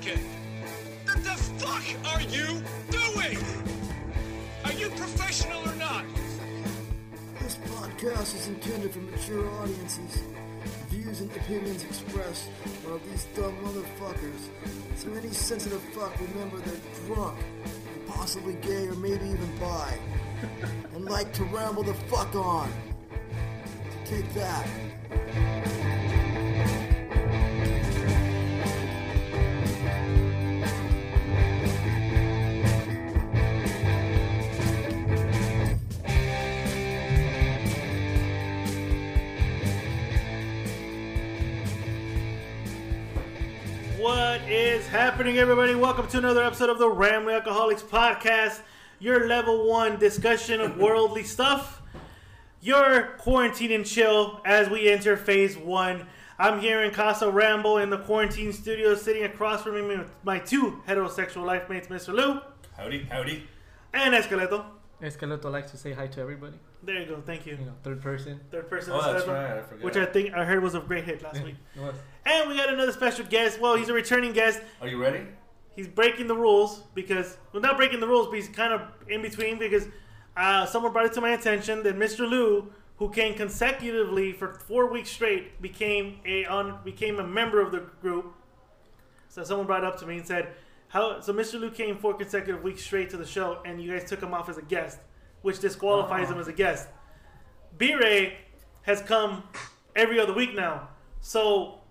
decade. What the fuck are you doing? Are you professional or not? This podcast is intended for mature audiences. Views and opinions expressed are of these dumb motherfuckers. So any sensitive fuck remember they're drunk, and possibly gay or maybe even bi, and like to ramble the fuck on. Take that. Happening, everybody? Welcome to another episode of the Rambling Alcoholics Podcast, your level one discussion of worldly stuff. Your quarantine and chill as we enter phase one. I'm here in Casa Ramble in the quarantine studio, sitting across from me with my two heterosexual life mates, Mr. Lou Howdy, howdy. and Esqueleto. Esqueleto likes to say hi to everybody. There you go. Thank you. You know, third person. Third person, Oh, that's right. I forgot. which I think I heard was a great hit last week. It was. And we got another special guest. Well, he's a returning guest. Are you ready? he's breaking the rules because well not breaking the rules but he's kind of in between because uh, someone brought it to my attention that Mr. Lou who came consecutively for four weeks straight became a on became a member of the group so someone brought it up to me and said how so Mr. Lou came four consecutive weeks straight to the show and you guys took him off as a guest which disqualifies him uh-huh. as a guest B-Ray has come every other week now so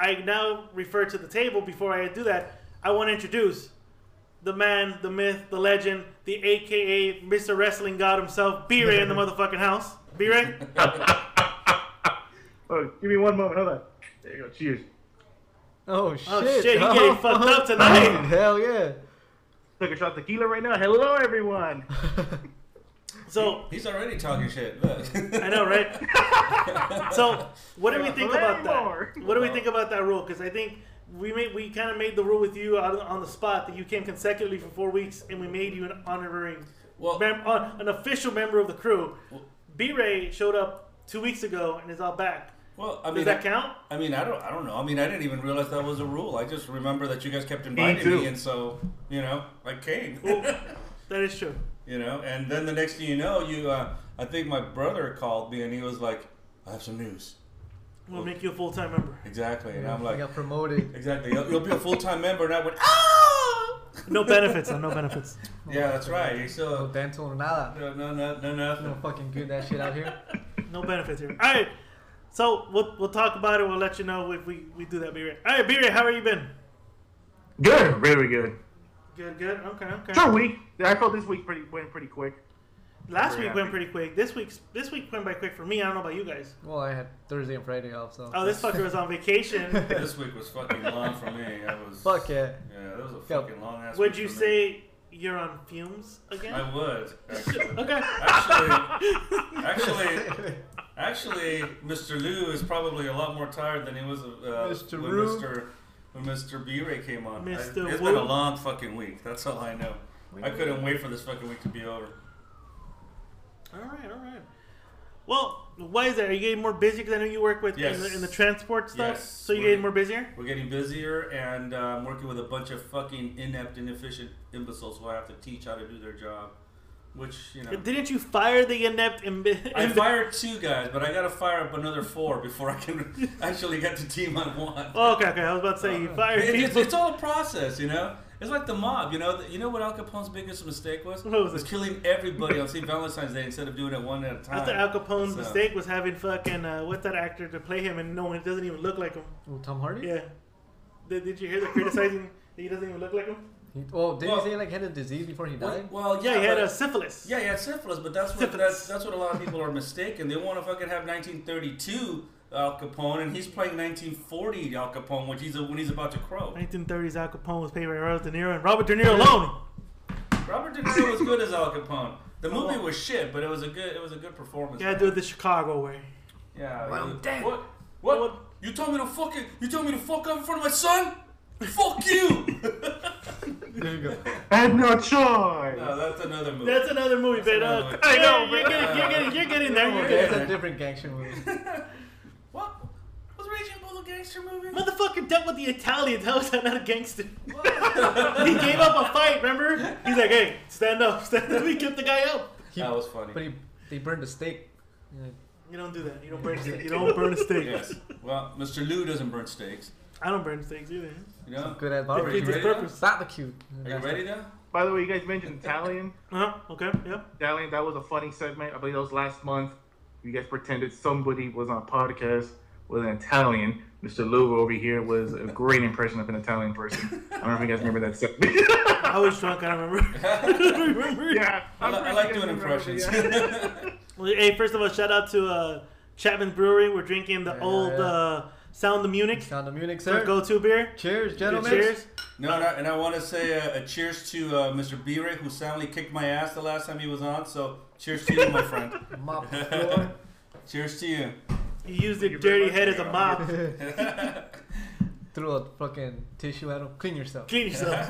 I now refer to the table before I do that. I want to introduce the man, the myth, the legend, the AKA Mr. Wrestling God himself, B Ray in the motherfucking house. B Ray? Oh, give me one moment. Hold on. There you go. Cheers. Oh shit! Oh, shit, he getting fucked up tonight. Hell yeah! Took a shot of tequila right now. Hello, everyone. So, He's already talking shit. Look. I know, right? So, what do we think about More. that? What do we think about that rule? Because I think we made we kind of made the rule with you out on- on the spot that you came consecutively for four weeks, and we made you an honorary, Well- mem- uh, an official member of the crew. B Ray showed up two weeks ago and is all back. Well, I Does that count? I mean, I don't, I don't know. I mean, I didn't even realize that was a rule. I just remember that you guys kept inviting too. me, and so you know, I came. Well, that is true. you know, and then the next thing you know, you, uh, I think my brother called me, and he was like, "I have some news." We'll make you a full time member. Exactly, and I'm I like, got promoted. "Exactly, you'll, you'll be a full time member." And I went, "Ah!" No benefits, no benefits. Yeah, that's right. You No still, dental, no nada. no, no, no, no, nothing. No fucking good that shit out here. No benefits here. All right. So we'll, we'll talk about it. We'll let you know if we, we do that, B-Ray. All right, B-Ray, how are you been? Good. Very good. Good, good. Okay, okay. Short week. I felt this week pretty went pretty quick. Last Very week went pretty quick. This week's this week went by quick for me. I don't know about you guys. Well, I had Thursday and Friday off, so. Oh, this fucker was on vacation. This week was fucking long for me. I was. Fuck yeah! Yeah, that was a Go. fucking long ass. Week. Would week you for me. say you're on fumes again? I would actually. Okay. Actually, actually, actually, Mr. Lou is probably a lot more tired than he was uh, Mr. when Roo. Mr. When Mr. B-Ray came on. I- Mr. it's Woo. been a long fucking week. That's all I know. I couldn't wait for this fucking week to be over. All right, all right. Well, why is that? Are you getting more busy? Because I know you work with in, the, in the transport stuff. Yes. So you're We're- getting more busier. We're getting busier, and uh, I'm working with a bunch of fucking inept, inefficient imbeciles who I have to teach how to do their job. Which you know. Didn't you fire the inept? Imbi- I fired two guys, but I gotta fire up another four before I can actually get the team I want. Oh, okay, okay. I was about to say you fired It- it's, it's all a process, you know. It's like the mob, you know. You know what Al Capone's biggest mistake was? What was it? killing everybody on St. Valentine's Day instead of doing it one at a time. After Al Capone's So- mistake was having fucking uh, what's that actor to play him and no one doesn't even look like him. Oh, Tom Hardy. Yeah. Did, did you hear the criticizing that he doesn't even look like him? He, oh, did Well- he say like he had a disease before he died? well, Yeah, he had but- a syphilis. Yeah, he had syphilis, but that's what Syphilis. that's, that's what a lot of people are mistaken. They want to fucking have 1932 Al Capone, and he's playing 1940 Al Capone when he's when he's about to crow. 1930s Al Capone was paid by Robert De Niro and Robert De Niro alone. Robert De Niro was good as Al Capone. The movie was shit, but it was a good it was a good performance. Yeah, do it the Chicago way. Yeah. Well, you- damn. What? What? You told me to fucking. You told me to fuck up in front of my son. Fuck you. There you go. I had no choice. no, that's another movie. That's another movie, but another uh, movie. I I know, know you're getting, you're getting, you're getting there. You're Yeah. getting It's a different gangster movie. what? Was Raging Bull a gangster movie? Motherfucker dealt with the Italians. How is that not a gangster? Well, he gave up a fight. Remember? He's like, "Hey, stand up, stand up." He kept the guy up. He- That was funny. But he, they burned the steak. Yeah. You don't do that. You don't burn. Steak. You don't burn a steak. Yes. Well, Mr. Lou doesn't burn steaks. I don't burn steaks either. You know? Good at barbecue. defeats its ready now? purpose. Barbecue. Are you ready now? By the way, you guys mentioned Italian. Uh huh. Okay. Yeah. Italian, that was a funny segment. I believe that was last month. You guys pretended somebody was on a podcast with an Italian. Mr. Lou over here was a great impression of an Italian person. I don't know if you guys remember that segment. I was drunk. I don't remember. I remember. yeah, I, I'm li- I pretty like doing you remember, impressions. yeah. Well, hey, first of all, shout out to uh, Chapman Brewery. We're drinking the Yeah, old yeah. Uh, Sound of Munich. Sound of Munich, Our sir. go-to beer. Cheers, gentlemen. Cheers. No, and I, and I want to say a, a cheers to uh, Mr. B-Ray, who soundly kicked my ass the last time he was on. So, cheers to you, my friend. Mop floor. Cheers to you. You used your dirty head as a mop. Threw a fucking tissue at him. Clean yourself. Clean yourself.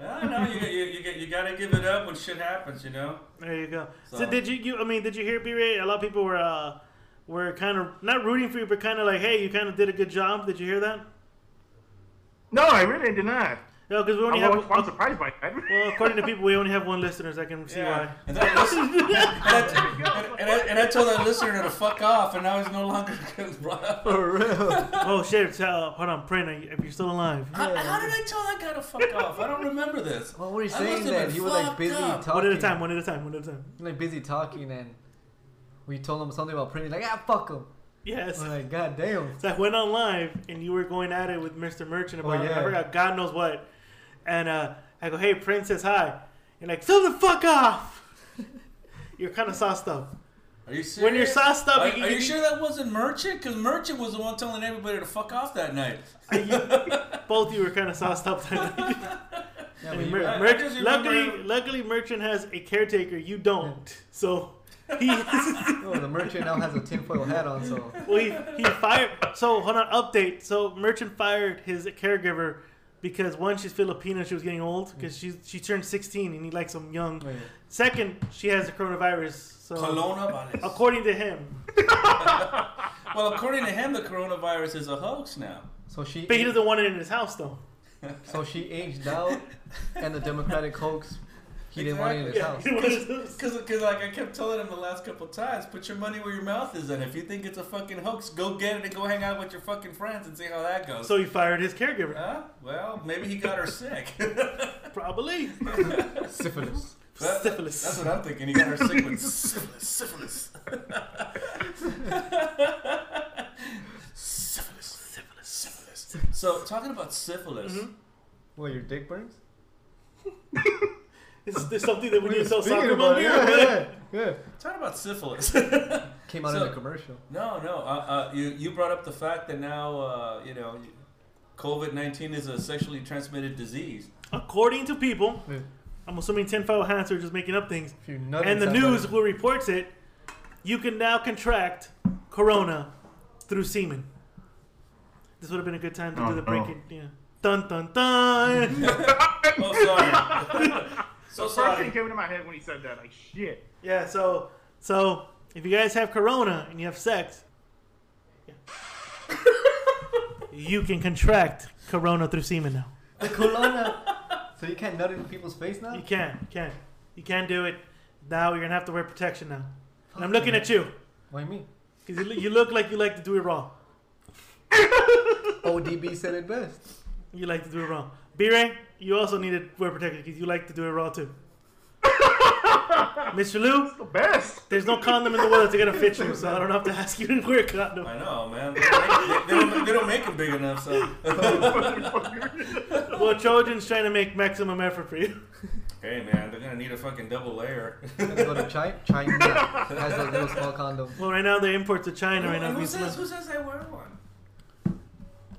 I know you, you, you, you gotta give it up when shit happens, you know. There you go. So, So- did you, you? I mean, did you hear B-Ray? A lot of people were uh, were kind of not rooting for you, but kind of like, hey, you kind of did a good job. Did you hear that? No, I really did not. No, because we only I'm, have. I'm surprised by that. Well, according to people, we only have one listeners. I can see why. And, then I listened- and, I, and, I, and I told that listener to fuck off, and now he's no longer. brought up. For real. Oh shit! Uh, hold on, Print, are you- if you're still alive. how, how did I tell that guy to fuck off? I don't remember this. What were you saying must then? been He was like busy up. talking. One at a time. One at a time. One at a time. Like busy talking and we told him something about printing. Like, ah, fuck him. Yes. I'm like, god damn. So I went on live and you were going at it with Mr. Merchant Oh, about yeah. I forgot God knows what. And uh, I go, hey, Prince says hi. You're like, fill the fuck off. you're kind of sauced up. Are you serious? When you're sauced up, Are, you, are you sure that wasn't Merchant? Because Merchant was the one telling everybody to fuck off that night. both of you were kind of sauced up that night. Yeah, And but Mer- I- I Merch- luckily, luckily, Merchant has a caretaker. You don't. So he, oh, the merchant now has a tinfoil hat on, so well, he, he fired. So hold on, update. So Merchant fired his caregiver because one, she's Filipino. She was getting old mm. because she she turned 16 and he likes them young. wait, Second, she has the coronavirus. So Coronavirus. according to him, Well, according to him, the coronavirus is a hoax now. so she but he doesn't want it in his house though. so she aged out, and the Democratic hoax, he didn't want it in his Yeah, house. he wanted to- Because, like I kept telling him the last couple times, put your money where your mouth is, and if you think it's a fucking hoax, go get it and go hang out with your fucking friends and see how that goes. so he fired his caregiver. huh? Well, maybe he got her sick. Probably Syphilis. That- syphilis. That's what I'm thinking. He got her sick with syphilis. Syphilis. syphilis. Syphilis. Syphilis. So, talking about syphilis. Mhm. Well, your dick burns. Is this something that we need to sell soccer about mom it, here? yeah, yeah, yeah. Talking about syphilis. Came out So- in a commercial. No, no. Uh, uh, you you brought up the fact that now uh, you know COVID nineteen is a sexually transmitted disease. According to people, Yeah. I'm assuming tinfoil hats are just making up things. If you nut And the news of- who reports it, you can now contract corona through semen. This would have been a good time to Oh, do the no. breaking. Yeah. Dun dun dun. Oh, sorry. So First sorry. thing came into my head when he said that, like shit. yeah. So so if you guys have corona and you have sex, yeah, you can contract corona through semen now. The corona. so you can't nut in people's face now. You can, you can, you can do it. Now you're gonna have to wear protection now. And I'm looking at you Why me? because you, look- you look like you like to do it raw. ODB said it best. You like to do it wrong. B-Ray, you also need to wear protection because you like to do it raw too. Mr. Lou, The best. there's no condom in the world that's gonna fit you, so I don't have to ask you to wear a condom. I know, man. They don't, make, they, they don't, they don't make them big enough, so. Well, Trojan's trying to make maximum effort for you. hey, man, they're gonna need a fucking double layer. Gonna go to China. China has a little small condom. Well, right now the imports to China right now. who, says, who says I wear one?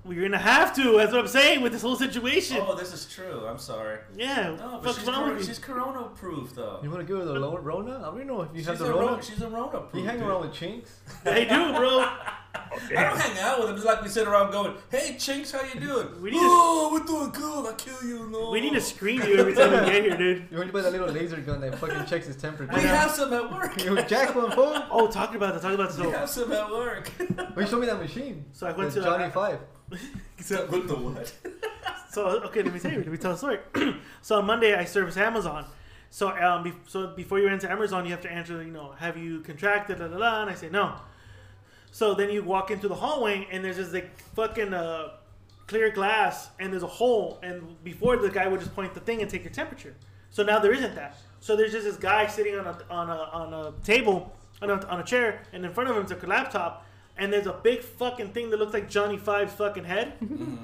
Well, you're gonna have to. That's what I'm saying with this whole situation. Oh, this is true. I'm sorry. Yeah. No, but she's, wrong cor- with she's corona proof, though. You want to go her the low Rona? I don't know if you She's have a, the Rona. Rona. she's a Rona proof. You hang dude. around with chinks. They do, bro. I don't hang out with them. It's like we sit around going, "Hey, Chinks, how you doing? We need to- oh, we're doing good. I kill you. No, We need to screen you every time we get here, dude. You want to buy that little laser gun that fucking checks his temperature. We have some at work. You jack one fool. Oh, talking about that. Talking about We so. have some at work. Well, you show me that machine. So I went It's to uh, Johnny Five. So, With the what? so okay, let me tell you. Let me tell a story. so on Monday, I service Amazon. So um, be- so before you enter Amazon, you have to answer. You know, have you contracted? Da, da, da, and I say no. So then you walk into the hallway, and there's just like fucking uh, clear glass, and there's a hole. And before the guy would just point the thing and take your temperature. So now there isn't that. So there's just this guy sitting on a on a on a table on a, on a chair, and in front of him is a laptop, and there's a big fucking thing that looks like Johnny Five's fucking head.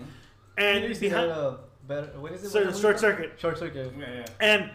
And You see behind, that, uh, better, what is it? so What the it short circuit, Short circuit. Yeah, yeah. and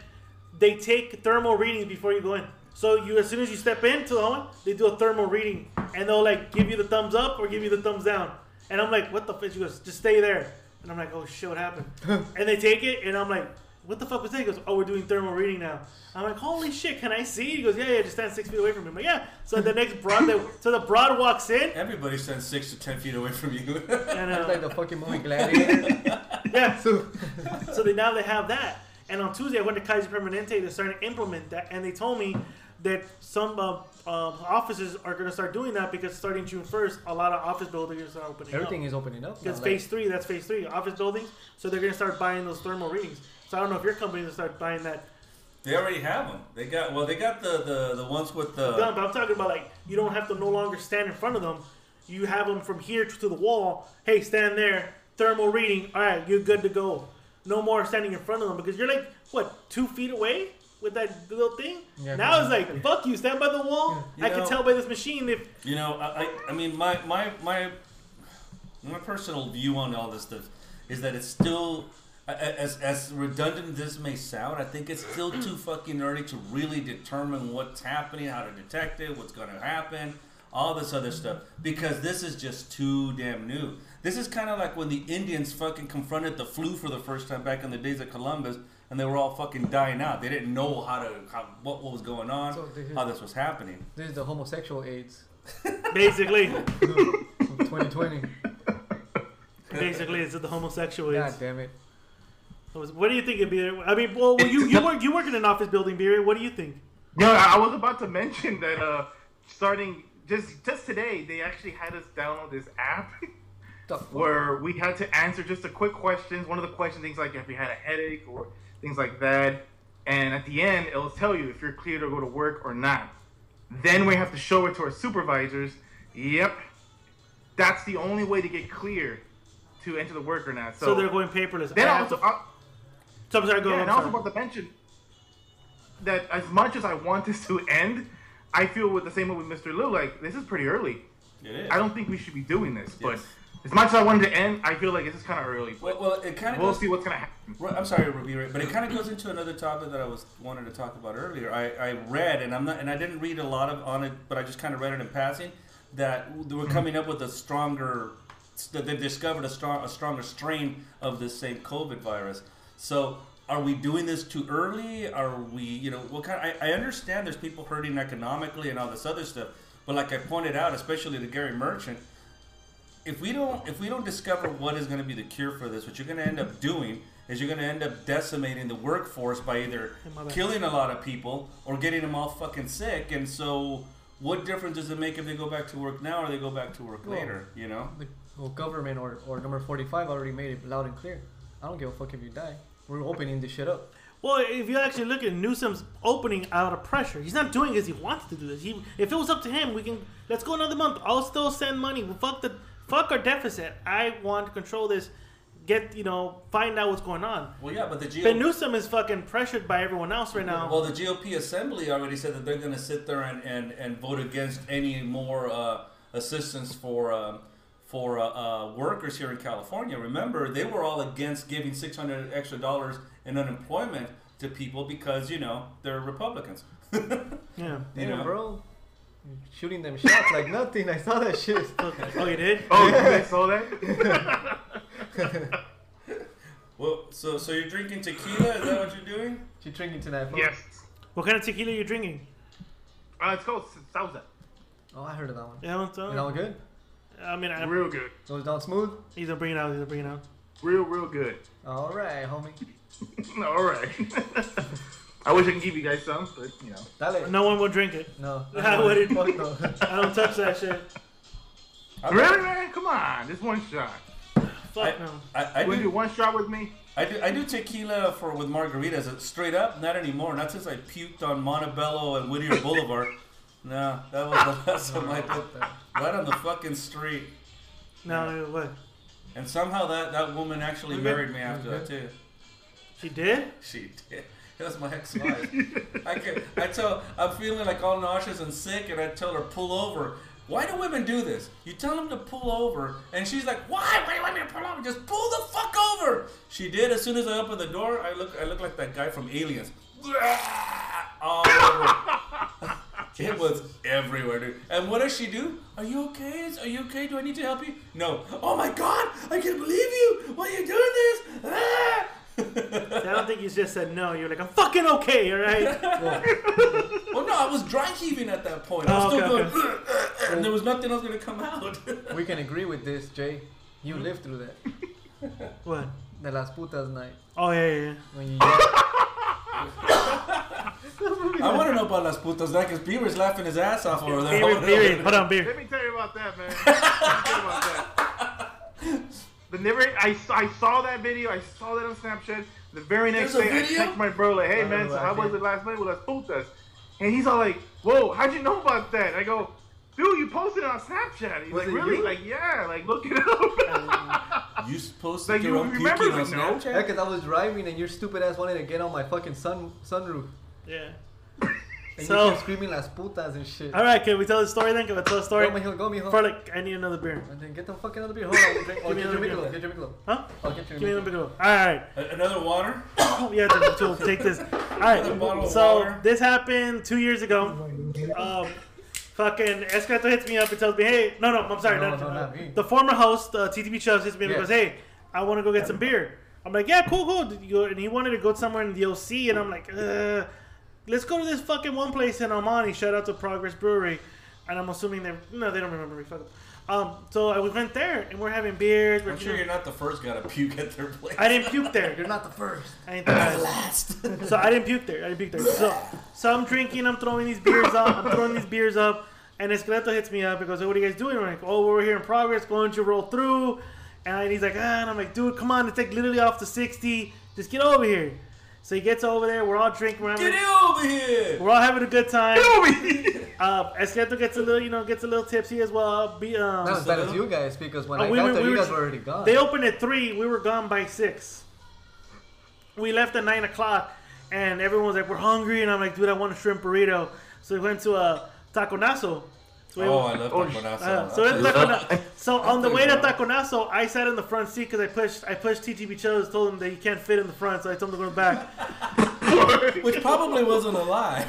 they take thermal readings before you go in. So you, as soon as you step into the home, they do a thermal reading, and they'll like give you the thumbs up or give you the thumbs down. And I'm like, what the fuck? She goes, just stay there. And I'm like, oh shit, what happened? and they take it, and I'm like, what the fuck was that? He goes, oh, we're doing thermal reading now. I'm like, holy shit, can I see? He goes, yeah, yeah, just stand six feet away from me. I'm like, yeah. So the next broad, that, so the broad walks in, Everybody stands six to ten feet away from you. and It's uh, like the fucking movie Gladiator. yeah. So, so they now they have that. And on Tuesday, I went to Kaiser Permanente. They're starting to implement that, and they told me that some uh, um, offices are going to start doing that because starting June first, a lot of office buildings are opening Everything up. is opening up. Because phase like, three, that's phase three, office buildings. So they're going to start buying those thermal readings. So I don't know if your company will start buying that. they already have them. They got well. They got the the, the ones with the. done, but I'm talking about like you don't have to no longer stand in front of them. You have them from here to the wall. Hey, stand there. Thermal reading. All right, you're good to go. No more standing in front of them because you're like what two feet away with that little thing. Yeah, now it's like fuck you. Stand by the wall. You I know- can tell by this machine if You know, I, I, I mean, my, my, my, my personal view on all this stuff is that it's still, a- a- as, as redundant as this may sound, I think it's still too fucking early to really determine what's happening, how to detect it, what's going to happen, all this other stuff. Because this is just too damn new. This is kind of like when the Indians fucking confronted the flu for the first time back in the days of Columbus. And they were all fucking dying out. They didn't know how to how, what, what was going on, So this is- how this was happening. This is the homosexual AIDS basically, 2020. basically it's the homosexual. AIDS. God damn it. What do you think, Beer? I mean, well, you you work you work in an office building, Beer. What do you think? No, I I was about to mention that uh, starting just just today, they actually had us download this app where we had to answer just a quick questions. One of the question things like if you had a headache or things like that, and at the end it'll tell you if you're clear to go to work or not. Then we have to show it to our supervisors. Yep, that's the only way to get clear to enter the work or not. So, So, they're going paperless. then I also. to- so I'm sorry, go yeah, on, and I'm also sorry. about to mention that as much as I want this to end, I feel with the same way with Mr. Lou, like this is pretty early. It is. I don't think we should be doing this. But as much as I wanted to end, I feel like this is kind of early. Well, well it kind of We'll goes. see what's gonna happen. I'm sorry, Revere, but it kind of goes into another topic that I was wanted to talk about earlier. I, I read, and I'm not, and I didn't read a lot of on it, but I just kind of read it in passing that they were mm-hmm. coming up with a stronger, that they discovered a strong, a stronger strain of this same COVID virus. So, are we doing this too early? Are we, you know, what kind? I, I understand there's people hurting economically and all this other stuff, but like I pointed out, especially to Gary Merchant, if we don't if we don't discover what is going to be the cure for this, what you're going to end up doing is you're going to end up decimating the workforce by either killing a lot of people or getting them all fucking sick. And so, what difference does it make if they go back to work now or they go back to work Well, later? You know? The well, government or, or number 45 already made it loud and clear. I don't give a fuck if you die. We're opening this shit up. Well, if you actually look at Newsom's opening out of pressure, he's not doing it because he wants to do this. He, if it was up to him, we can let's go another month. I'll still send money. Well, fuck the fuck our deficit. I want to control this. Get you know, find out what's going on. Well, yeah, but the GOP. But Newsom is fucking pressured by everyone else right now. Well, the GOP assembly already said that they're going to sit there and, and, and vote against any more uh, assistance for um, for uh, uh, workers here in California. Remember, they were all against giving six hundred extra dollars in unemployment to people because you know they're Republicans. yeah. You Damn, know? bro. Shooting them shots like nothing. I saw that shit. Oh, you did? Oh, you guys saw that? Well, so so you're drinking tequila? Is that what you're doing? You're drinking tonight, bro? yes. What kind of tequila are you drinking? Uh, it's called Sauza. Oh, I heard of that one. Yeah, what's You up? know, good? I mean, I, Real good. Goes down smooth? he's gonna bring it out. He's gonna bring it out. Real, real good. All right, homie. All right. I wish I could give you guys some, but you know. Dale. No one will drink it. No. I wouldn't. Fuck no. I don't touch that shit. I'm- Really, man? Come on, just one shot. Fuck no. I, I, You want do do, one shot with me? I do I do tequila for with margaritas. Straight up, not anymore. Not since I puked on Montebello and Whittier Boulevard. No, that was the last time I did. Right on the fucking street. No, what? And somehow that, that woman actually Okay. married me after that too. She did? She did. That was my ex-wife. I could, I tell, I'm feeling like all nauseous and sick, and I tell her pull over. Why do women do this? You tell them to pull over, and she's like, "Why? Why do you want me to pull over? Just pull the fuck over." She did. As soon as I opened the door, I look, I look like that guy from Aliens. All over. It was everywhere, dude. And what does she do? Are you okay? Are you okay? Do I need to help you? No. Oh my God! I can't believe you. Why are you doing this? Ah! I don't think you just said no. You're like, I'm fucking okay, all right? Well, no, I was dry heaving at that point. I was Oh, still okay, going, and there was nothing else going to come out. We can agree with this, Jay. You lived through that. what? The Las Putas night. Oh, yeah, yeah, yeah. When you I want to know about Las Putas now because Beaver's laughing his ass off over there. Beer, beer. Hold on, beer. Let me tell you about that, man. Let me tell you about that. The never, I, I saw that video. I saw that on Snapchat. The very next There's a day, I video? text my bro like, "Hey man, so how was it last night with Las Putas?" And he's all like, "Whoa, how'd you know about that?" I go, "Dude, you posted it on Snapchat." He's Was like, "Really?" you? Like, "Yeah." Like, look it up. You supposed Like, to you your own remember puking on me, no? Yeah, Snapchat? because I was driving and your stupid ass wanted to get on my fucking sun sunroof. Yeah. And So- you kept screaming las putas and shit. All right, can we tell the story then? Can we tell the story? Go, mijo, go, mijo. For like, I need another beer. And then get the fucking other beer. Hold on, drink. Oh, Give me get your another Michelob. beer. Get your Michelob. Huh? I'll get your Give me another Michelob. beer. All right. Another water? Oh, yeah, to, to take this. All Another right. bottle of So water. this happened two years ago. Um, fucking Escato hits me up and tells me, "Hey, no, no, I'm sorry, No, not, no, not me. the former host, uh, TTB Chubbs, hits me up and goes, "Hey, I want to go get some beer." I'm like, "Yeah, cool, cool." Did you go- And he wanted to go somewhere in the OC, and I'm like, uh, "Let's go to this fucking one place in El Monte." Shout out to Progress Brewery, and I'm assuming they no, they don't remember me. Fuck them. Um, so I we went there and we're having beers. We're, I'm sure you're not the first guy to puke at their place. I didn't puke there. You're not the first. I ain't the last. so I didn't puke there. I didn't puke there. So, so I'm drinking. I'm throwing these beers up. I'm throwing these beers up. And Esqueleto hits me up and goes, hey, "What are you guys doing?" I'm like, "Oh, we're here in progress, going to roll through." And he's like, "Ah," and I'm like, "Dude, come on, it's like literally off the 60. Just get over here." So he gets over there. We're all drinking. We're, Get having, it over here! we're all having a good time. Get over here. Uh, Esqueleto gets a little, you know, gets a little tipsy as well. Be, um, Not as bad as you guys, because when Oh, I we got were- there, we you were- guys were already gone. They opened at three. We were gone by six. We left at nine o'clock, and everyone was like, "We're hungry," and I'm like, "Dude, I want a shrimp burrito." So we went to a taconazo. So, we, Oh, I love Oh, taconazo. uh, so, it's Tacona- so on the way to were- taconazo, I sat in the front seat because I pushed I pushed TTB Chubbs, told him that he can't fit in the front, so I told him to go in the back. Which probably wasn't a lie.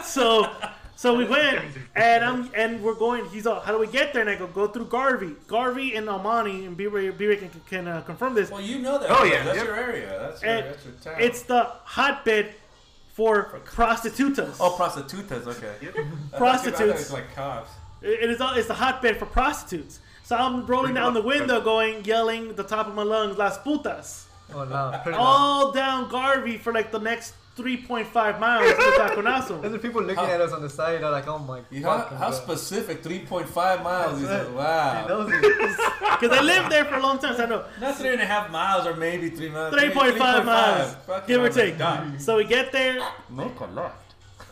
so so we went and I'm and we're going he's all how do we get there and I go go through Garvey Garvey and El Monte and B-Ray, B-Ray can, can uh, confirm this well, you know that. Oh, yeah, That's yep. your area. That's your, and that's your town. it's the hotbed for prostitutas Oh, prostitutas. Okay. I Prostitutes. It's like cops. it is all it's the hotbed for prostitutes so I'm rolling down the window going yelling the top of my lungs las putas Oh, loud. Pretty loud. all down Garvey for like the next 3.5 miles to Taconazo There's people looking at us on the side. They're like, "Oh my god. How, how specific? 3.5 miles. He's like, wow. because I lived there for a long time so I know Not three and a half miles or maybe three miles. 3.5 miles, Fucking give or take. God. So we get there, No left.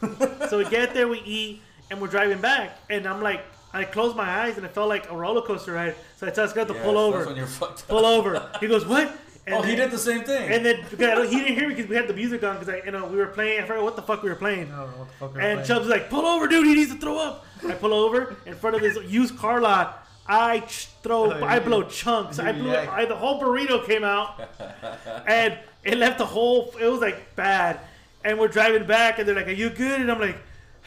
so we get there, we eat, and we're driving back. And I'm like, I close my eyes, and it felt like a roller coaster ride. So I tell Scott to Yes, pull That's over, when you're fucked up. pull over. He goes, what? And Oh, he did the same thing. And then because he didn't hear me because we had the music on because you know we were playing. I forgot what the fuck we were playing. I don't know what the fuck. we're And. Chubb's like, pull over, dude. He needs to throw up. I pull over in front of this used car lot. I ch- throw, Oh, I blow chunks. I blew. I, the whole burrito came out, and it left the whole. It was like bad. And we're driving back, and they're like, "Are you good?" And I'm like,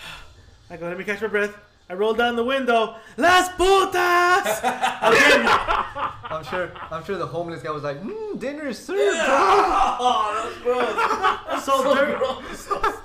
I go, "Let me catch my breath." I rolled down the window. Las putas! Again, I'm sure. I'm sure the homeless guy was like, mm, "Dinner is served." oh, that's gross. so during,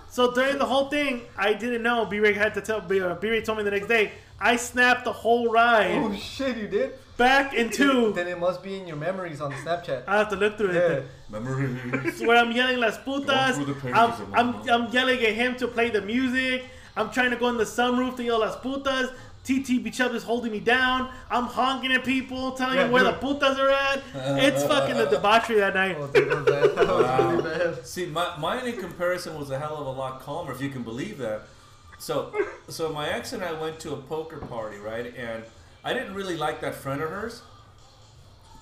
so during the whole thing, I didn't know. B-Ray had to tell. B- uh, B-Ray told me the next day. I snapped the whole ride Oh shit, you did. back into. Then it must be in your memories on Snapchat. I have to look through Yeah. it. Memories. Where I'm yelling las putas. through the pages I'm, I'm. I'm yelling at him to play the music. I'm trying to go in the sunroof to yell las putas. TT Bichub is holding me down. I'm honking at people, telling Yeah, them where the putas are at. It's fucking the debauchery that night. Oh, dude, that was bad. That was really bad. See, my, mine in comparison was a hell of a lot calmer, if you can believe that. So, so my ex and I went to a poker party, right? And I didn't really like that friend of hers,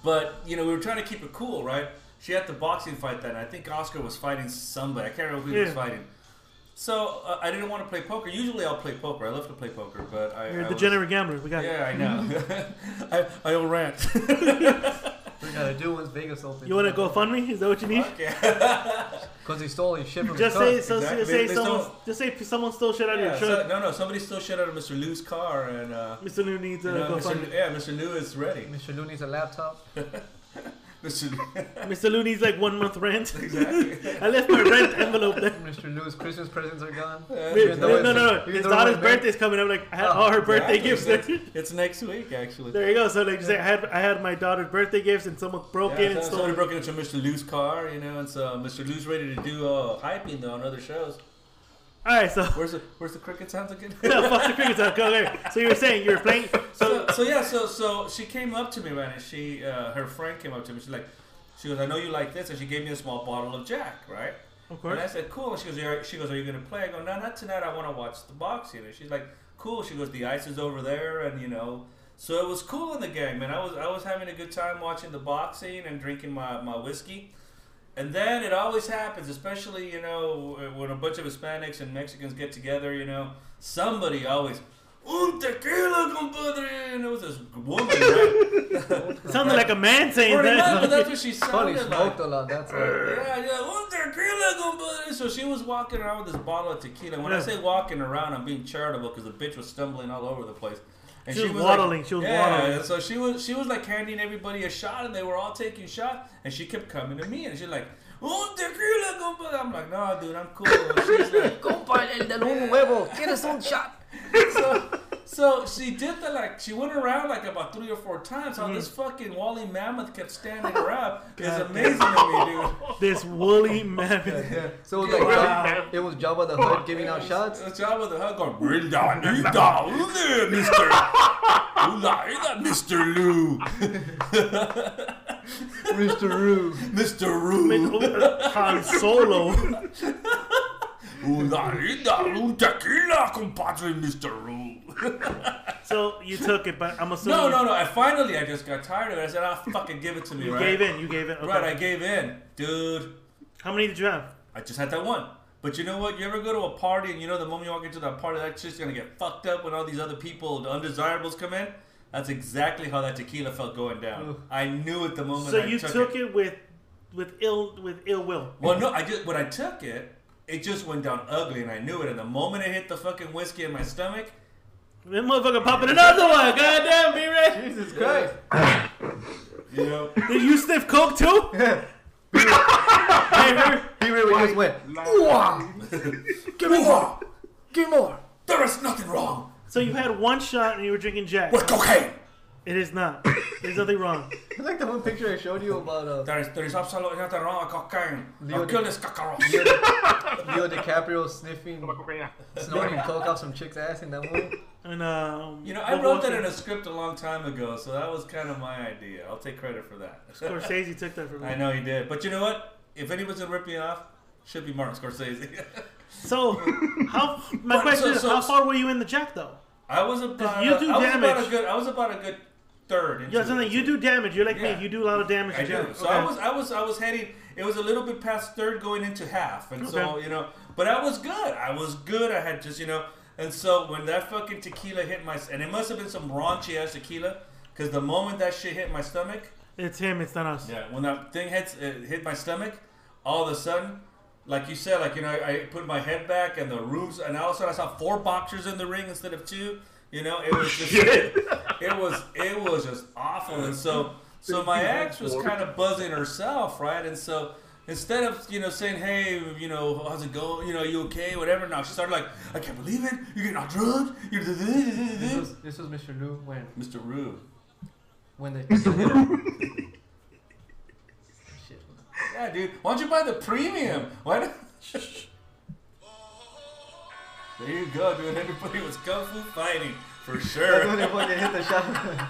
but you know we were trying to keep it cool, right? She had the boxing fight that, night. I think Oscar was fighting somebody. I can't remember who he was fighting. So uh, I didn't want to play poker. Usually I'll play poker. I love to play poker, but I. You're I a was- degenerate gambler. We got it. Yeah, I know. I, I owe rent. We gotta do once Vegas opens. You want to go fund me? Is that what you need? Okay. Because he stole his shit from Just his car. so, Exactly. say They someone, stole- just say someone stole shit out of Yeah, your so, truck. no, no. Somebody stole shit out of Mr. Lou's car, and uh, Mr. New needs to you know, go Mr. fund yeah, Mr. Lou is ready. Mr. Lou needs a laptop. Mr. Lou, Mr. Lou needs like one month rent. exactly. I left my rent envelope there. Mr. Lou's Christmas presents are gone. No, no, no, no. His daughter's birthday's coming up. Like I had Oh, all her birthday Exactly. gifts there. It's, it's next week, actually. There you go. So like, just say I had I had my daughter's birthday gifts, and someone broke Yeah, in and so- stole. somebody broke into Mr. Lou's car, you know, and so Mr. Lou's ready to do uh, hyping though on other shows. All right, so Where's the Where's the cricket sounds again? no, fuck the crickets out. Okay, so you were saying you were playing. so so yeah, so so she came up to me, man, and she uh, her friend came up to me. She's like, she goes, I know you like this, and she gave me a small bottle of Jack, right? Of And I said, cool. And she goes, are, she goes, are you gonna play? I go, no, not tonight. I want to watch the boxing. And she's like, cool. She goes, the ice is over there, and you know. So it was cool in the gang, man. I was I was having a good time watching the boxing and drinking my, my whiskey. And then it always happens, especially you know when a bunch of Hispanics and Mexicans get together. You know, somebody always un tequila, compadre. And it was this woman, right? It sounded like a man saying Pretty much, but that. that's what she Probably sounded like. smoked a lot. That's all. Yeah, yeah, un tequila, compadre. So she was walking around with this bottle of tequila. When I say walking around, I'm being charitable because the bitch was stumbling all over the place. And She was like- waddling, she was yeah, waddling. so she was she was like handing everybody a shot, and they were all taking shots, and she kept coming to me, and she's like, "Un tequila, compadre." I'm like, "No, dude, I'm cool." And she's like, Compa, el del un huevo. ¿Quieres un shot? so, so she did that like she went around like about three or four times. How Mm. this fucking woolly mammoth kept standing her up is amazing to me, dude. This woolly mammoth. Yeah. So it was like Wow. it was Jabba the Hutt giving out shots. The job of the hug going, Brinda, Nida, Ule, Mr. Ula, Ida, Mr. Lou, Mr. Roo. Mr. Roo, Han Solo. Ula, Ida, un tequila, compadre, Mr. Roo. So you took it, but I'm assuming No, no, no. I finally, I just got tired of it. I said, "Ah, fucking give it to me." you right? gave in. You gave in. Okay. Right, I gave in, dude. How many did you have? I just had that one. But you know what? You ever go to a party and you know the moment you walk into that party, that shit's gonna get fucked up when all these other people, the undesirables, come in. That's exactly how that tequila felt going down. Ooh. I knew it the moment So I you took, took it. it with with ill with ill will. Well, no, I just when I took it, it just went down ugly, and I knew it. And the moment it hit the fucking whiskey in my stomach, That motherfucker popping another one. Goddamn, be ready. Jesus Christ. you know, Did you sniff coke too? I heard. He really just went. "Wah! Give me more. Give me more. there is nothing wrong So you had one shot and you were drinking Jack. with cocaine. It is not. There's nothing wrong. It's like the one picture I showed you about uh, There is, there is absolutely nothing wrong with cocaine. Leo I'll Di- kill this cockroach. Leo DiCaprio sniffing, snorting coke off some chick's ass in that movie. And um, You know, I wrote that in a script a long time ago, so that was kind of my idea. I'll take credit for that. Scorsese took that from me. I know he did. But you know what? If anyone's gonna rip me off, should be Martin Scorsese. So, how? My But- question so- is, so- how far were you in the Jack though? I was about you do I was about damage. a good I was about a good third. Into Yeah, something it. you do damage. You're like Yeah. me. You do a lot of damage. I do. So Okay. I was I was I was heading it was a little bit past third going into half. And so, you know, but I was good. I was good. I had just, you know, and so when that fucking tequila hit my and it must have been some raunchy ass tequila cuz the moment that shit hit my stomach, It's him. It's not us. Yeah, when that thing hits it hit my stomach, all of a sudden, like you said, like you know, I, I put my head back and the rooms, and all of a sudden I saw four boxers in the ring instead of two. You know, it was just, it was it was just awful, and so so my ex was kind of buzzing herself, right, and so. Instead of you know saying hey you know how's it going you know you okay whatever now she started like I can't believe it you're getting on drugs you're This was, this was Mr. Lou when Mr. Rue when they. Shit. yeah dude why don't you buy the premium why don't There you go, dude. Everybody was kung fu fighting For sure. That's when sure. they fucking hit the shot.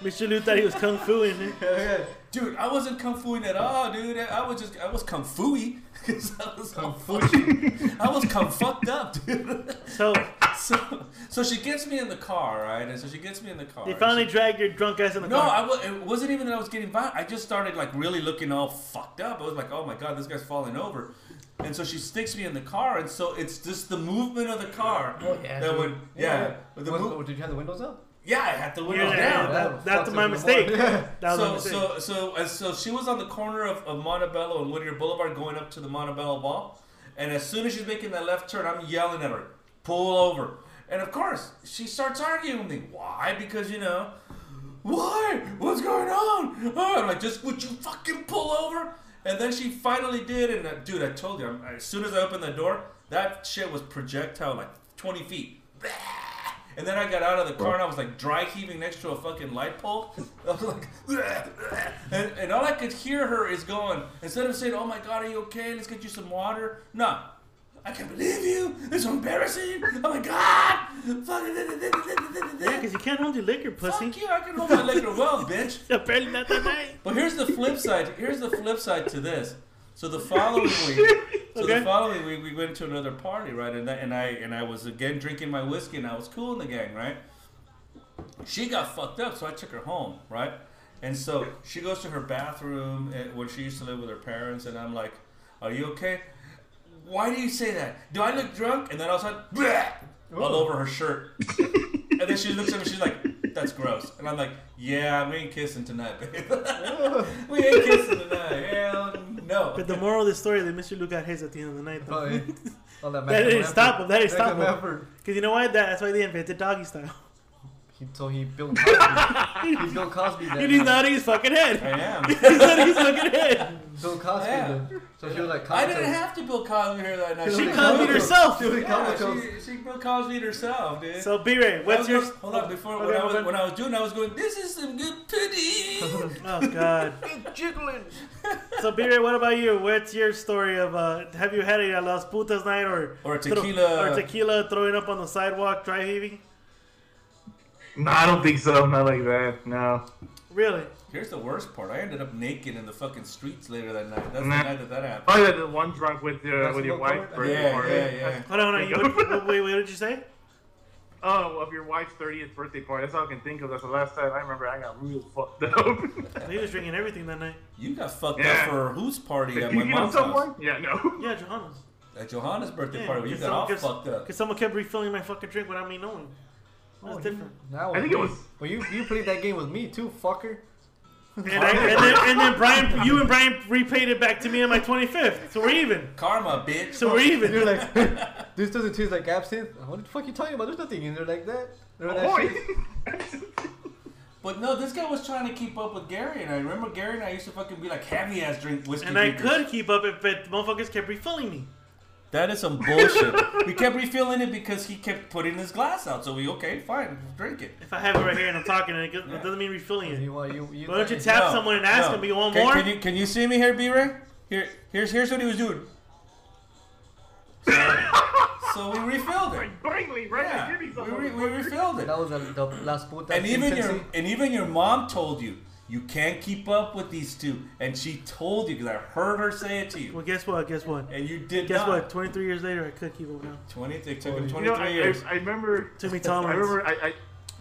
Mr. Lou thought he was kung fu in it. yeah. Dude, I wasn't kung fuing at all, dude. I was just, I was kung fu-y. 'Cause I was kung fu. I was kung fucked up, dude. So So, so she gets me in the car, right? And so she gets me in the car. they and finally she- dragged your drunk ass in the car. No, car. I wa- it wasn't even that I was getting violent. I just started like really looking all fucked up. I was like, oh my god, this guy's falling over. And so she sticks me in the car, and so it's just the movement of the car oh, yeah, that dude. would, yeah, With the Was- mo- did you have the windows up? Yeah, I had to windows Yeah, down. that- That that's my mistake. That was my So, mistake. so, so, so she was on the corner of, of Montebello and Whittier Boulevard going up to the Montebello Mall. And as soon as she's making that left turn, I'm yelling at her, pull over. And of course, she starts arguing with me. Why? Because, you know, why? What's going on? Oh, I'm like, just would you fucking pull over? And then she finally did. And uh, dude, I told you, I'm, as soon as I opened the door, that shit was projectile like 20 feet. And then I got out of the car and I was like dry heaving next to a fucking light pole. I was like, and, and all I could hear her is going, instead of saying, Oh my God, are you okay? Let's get you some water. No. I can't believe you. It's so embarrassing. Oh my God. yeah, because you can't hold your liquor, pussy. Fuck you. I can hold my liquor well, bitch. Apparently not that night. But here's the flip side. Here's the flip side to this. So the following week, so Okay. the following week we went to another party, right? And that, and I and I was again drinking my whiskey, and I was cool in the gang, right? She got fucked up, so I took her home, right? And so she goes to her bathroom eh, when she used to live with her parents, and I'm like, "Are you okay? Why do you say that? Do I look drunk?" And then all of a sudden, bleh, all over her shirt. and then she looks at me, she's like, "That's gross." And I'm like, "Yeah, we ain't kissing tonight, babe. we ain't kissing tonight. Hell no." But the moral of the story that Mr. Lou got his at the end of the night, though. Probably. All that, That maximum didn't stop him. That didn't stop him. Because you know what? That's why they invented doggy style. He, so he built Cosby. he built Cosby then. He's nodding his fucking head. I am. He's nodding his fucking head. Bill Cosby Yeah. then. So she was like, I didn't have to Bill Cosby here that night. She She Cosby'd herself. She was Yeah, comical. she, she Bill Cosby herself, dude. So, B-Ray, what's was your... going- hold on before Okay, when, I was, when I was doing I was going this is some good pudding Oh, God. Jiggling. So, B-Ray, what about you? What's your story of... Uh, have you had a Las Putas night or... Or a throw- tequila- Or tequila throwing up on the sidewalk, dry heaving? No, I don't think so. Not like that. No. Really? Here's the worst part. I ended up naked in the fucking streets later that night. That's Nah. the night that that happened. Oh, that the one drunk with uh, your with your Basketball wife's court? Yeah, party. yeah, yeah. Hold on, hold on. You, what, what, wait, what did you say? Oh, of your wife's 30th birthday party. That's all I can think of. That's the last time I remember I got real fucked up. He was drinking everything that night. You got fucked Yeah. up for whose party at my you know mom's house? someone? Yeah, no. Yeah, Johanna's. At Johanna's birthday Yeah, party, where you because got all someone- fucked up. Because someone kept refilling my fucking drink without me knowing. That's Oh, different. That I think it was. Well, you you played that game with me too, fucker. And, I, and, then, and then Brian, you and Brian repaid it back to me on my 25th. So we're even. Karma, bitch. So we're even. You're like, this doesn't taste like absinthe. What the fuck are you talking about? There's nothing in there like that. Remember that shit? But no, this guy was trying to keep up with Gary, and I remember Gary and I used to fucking be like heavy ass drink whiskey. And I could keep up it, but motherfuckers kept refilling me. That is some bullshit. we kept refilling it because he kept putting his glass out. So we okay, fine, drink it. If I have it right here and I'm talking, it it doesn't mean refilling it. You, want- you, you, Why don't you tap No, someone and ask no. them, "Do you want can, more?" Can you, can you see me here, B-Ray? Here, here's here's what he was doing. So, so we refilled it. Bringley, right? Yeah, Give me we, re, we refilled it. That was the, the last puta. And even your and even your mom told you you can't keep up with these two, and she told you because I heard her say it to you, Well, guess what? Guess what? and you did not. Guess not. what? 23 years later, I could keep it now. Twenty. It took him You twenty You three know, I, years. I, I remember. Took me I remember. I, I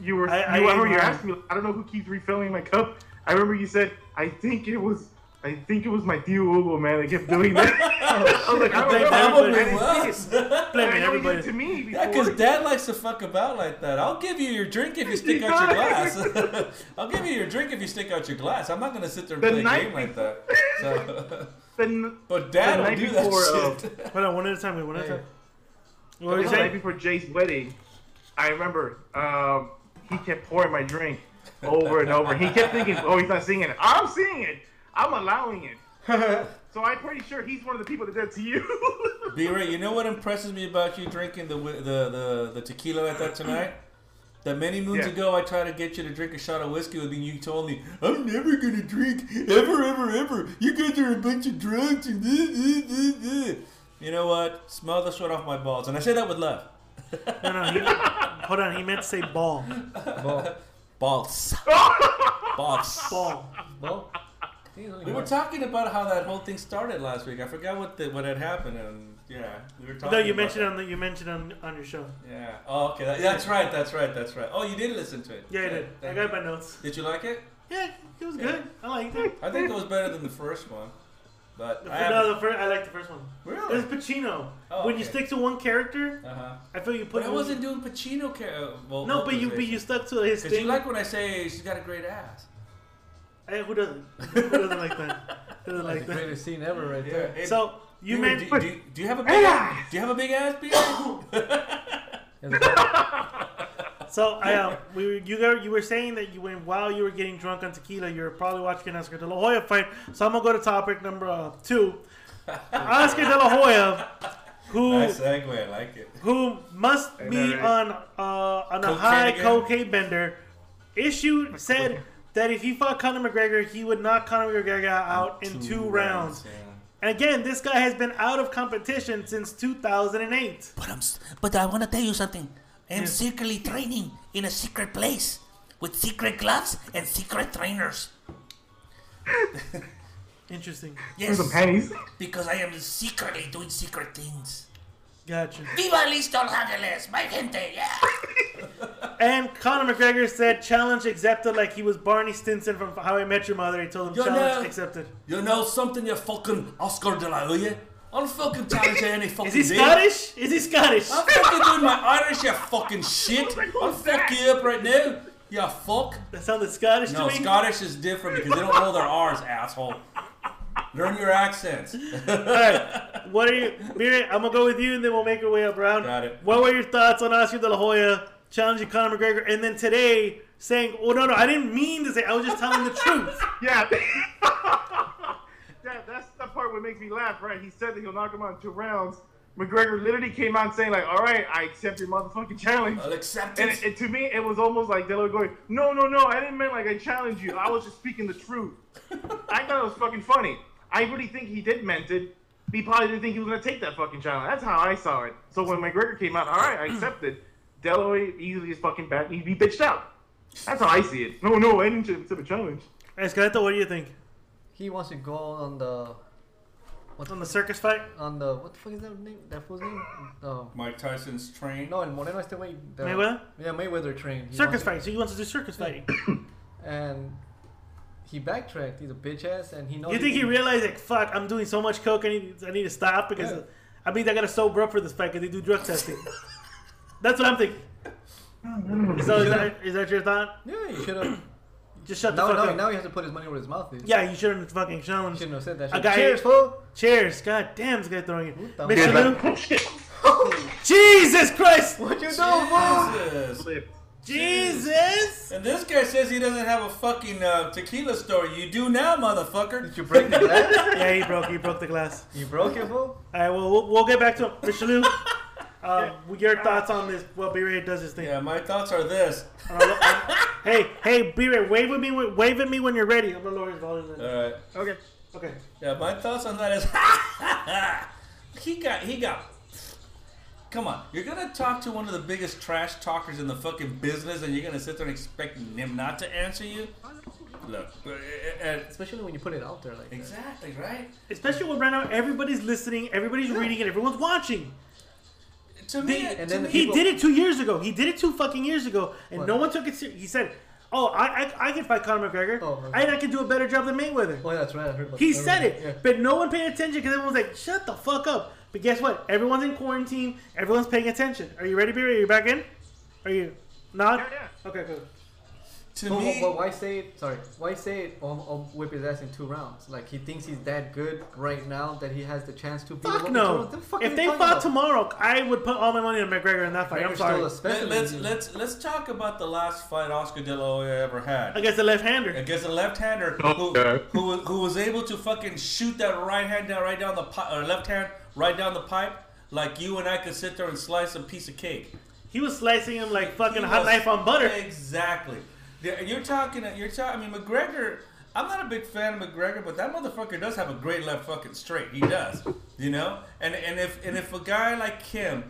you were. I- you, I I, remember you lying. asked me. I don't know who keeps refilling my cup. I remember you said. I think it was. I think it was my Tio Hugo, man. They kept doing that. I was like, I don't think know. everybody I didn't was. see Blaming did everybody. to me Yeah, because. Dad likes to fuck about like that. I'll give you your drink if you stick out your glass. I'll give you your drink if you stick out your glass. I'm not gonna sit there and The play a night game like that. So, Then but Dad The will night do before, that shit. Hold on, one at a time. Wait, one at a Hey. time. What were you the night before Jay's wedding, I remember um, he kept pouring my drink over and over. He kept thinking, "Oh, he's not singing it. I'm singing it. I'm allowing it." so I'm pretty sure he's one of the people that did it to you. B-Ray, you know what impresses me about you drinking the the the, the tequila like that tonight? That many moons Yeah. ago, I tried to get you to drink a shot of whiskey with me. and You told me, "I'm never gonna drink ever, ever, ever. You guys are a bunch of drunks." And this, this, this, this." you know what? Smell the sweat off my balls, and I say that with love. No, no. He, hold on. He meant to say ball. Ball. Balls. Balls. Ball. Ball. He's only We were talking about how that whole thing started last week. I forgot what the, what had happened, and yeah, we were talking. No, you about mentioned that. on the you mentioned on on your show. Yeah. Oh, okay. That, that's right. That's right. That's right. Oh, you did listen to it. Yeah, I did. I got you. my notes. Did you like it? Yeah, it was good. I liked it. I think it was better than the first one. But The, I no, the first, I liked the first one. really. It's Pacino. Oh, when you stick to one character, Uh huh. I feel you But put. I wasn't doing Pacino. Ca- uh, well, No, but you but you stuck to his Because you like when I say she's got a great ass. Hey, who doesn't? who doesn't like that? Who doesn't Like like the that? greatest scene ever, right Yeah. there. it- So you do, meant do, do, do you have a big ass? Do you have a big ass, Peter? so. I um, we were, you were, you were saying that you went while you were getting drunk on tequila. You were probably watching Oscar De La Hoya fight. So I'm gonna go to topic number uh, two. Oscar De La Hoya, who nice segue. I like it. who must I be know, right? on uh, on a Cocaine high again? cocaine bender, issued said that if he fought Conor McGregor, he would knock Conor McGregor out in two, rounds. yeah. And again, this guy has been out of competition since 2008. But I'm, but I want to tell you something. I'm Yes. secretly training in a secret place with secret gloves and secret trainers. Interesting. Yes, Some pennies. because I am secretly doing secret things. Gotcha. Viva Listo Los Angeles, my gente, yeah. And Conor McGregor said challenge accepted like he was Barney Stinson from How I Met Your Mother. He told him You challenge know- accepted. You know something, you fucking Oscar De La Hoya? I'm fucking challenge you any fucking Is he day. Scottish? Is he Scottish? I'm fucking doing my Irish, you fucking shit. Oh I'll fuck you up right now. You fuck. That sounded Scottish No, to me. Scottish is different because they don't roll their R's, asshole. Learn your accents. All right. What are you? Miri, I'm gonna go with you, and then we'll make our way up around. Got it. What were your thoughts on Oscar De La Hoya challenging Conor McGregor, and then today saying, "Oh no, no, I didn't mean to say. I was just telling the truth." Yeah. that, that's the part what makes me laugh, right? He said that he'll knock him out in two rounds. McGregor literally came out saying like, "All right, I accept your motherfucking challenge." I'll accept And it. it, it- to me, it was almost like Dillon going, "No, no, no, I didn't mean like I challenged you. I was just speaking the truth." I thought it was fucking funny. I really think he did meant it. He probably didn't think he was gonna take that fucking challenge. That's how I saw it. So when McGregor came out, all right, I accepted. Deloy easily is fucking back. He, he bitched out. That's how I see it. No, no, I didn't accept a challenge. Esqueleto, what do you think He wants to go on the what's on the circus fight? on the what the fuck is that name? That fool's name? Oh. Mike Tyson's train. No, and Moreno este way. the- Mayweather? Yeah, Mayweather train. He Circus wants to- fight. So he wants to do circus fighting. And he backtracked. He's a bitch ass, and he knows. You think he realized like, fuck, I'm doing so much coke, I need, I need to stop because Yeah. I mean I gotta sober up for this fight because they do drug testing. That's what I'm thinking. So is that, is that your thought? Yeah, you should have. Just shut the now, fuck now, up. now he has to put his money where his mouth is. Yeah, you shouldn't fucking You challenge. shouldn't have said that. A Shit. guy- Cheers, fool. Cheers. God damn, this guy throwing it. the Mr. fuck? Lou? Jesus Christ! What you doing, fool? Jesus. And this guy says he doesn't have a fucking uh, tequila story. You do now, motherfucker. Did you break the glass? Yeah, he broke. He broke the glass. you broke it, fool. All right, well, we'll, we'll get back to him. Mr. Lou, um, your thoughts on this? Well, B-Ray does his thing. Yeah, my thoughts are this. Uh, uh, hey, hey, B-Ray, wave at me. when- Wave at me when you're ready. I'm gonna lower his volume. All Then. right. Okay. Okay. Yeah, my thoughts on that is he got he got. Come on, you're gonna talk to one of the biggest trash talkers in the fucking business, and you're gonna sit there and expect him not to answer you? Look, uh, uh, uh, Especially when you put it out there like that. exactly right. Especially when right now everybody's listening, everybody's reading, and everyone's watching. To me, They- to and then me, He people- did it two years ago. He did it two fucking years ago, and What? no one took it seriously. He said, "Oh, I, I, I can fight Conor McGregor. Oh, I, okay. I can do a better job than Mayweather." Oh, yeah, that's right. I heard about He I said it, Yeah. but no one paid attention because everyone's like, "Shut the fuck up." But guess what? Everyone's in quarantine. Everyone's paying attention. Are you ready, Barry? Are you back in? Are you not? Yeah, yeah. Okay, good. to But, me, but why say it? Sorry, why say it? I'll, I'll whip his ass in two rounds. Like he thinks he's that good right now that he has the chance to beat Fuck him up in two no. The fuck If they fought about? tomorrow, I would put all my money on McGregor in that fight. I'm sorry. still a let, specimen. let's let's let's talk about the last fight Oscar De La Hoya ever had. Against a left-hander. against a left-hander who, who, was- who was able to fucking shoot that right hand down right down the pipe or uh, left hand right down the pipe like you and I could sit there and slice a piece of cake. He was slicing him like fucking hot knife on butter. Exactly. You're talking. You're talking. I mean, McGregor. I'm not a big fan of McGregor, but that motherfucker does have a great left fucking straight. He does. You know. And and if and if a guy like him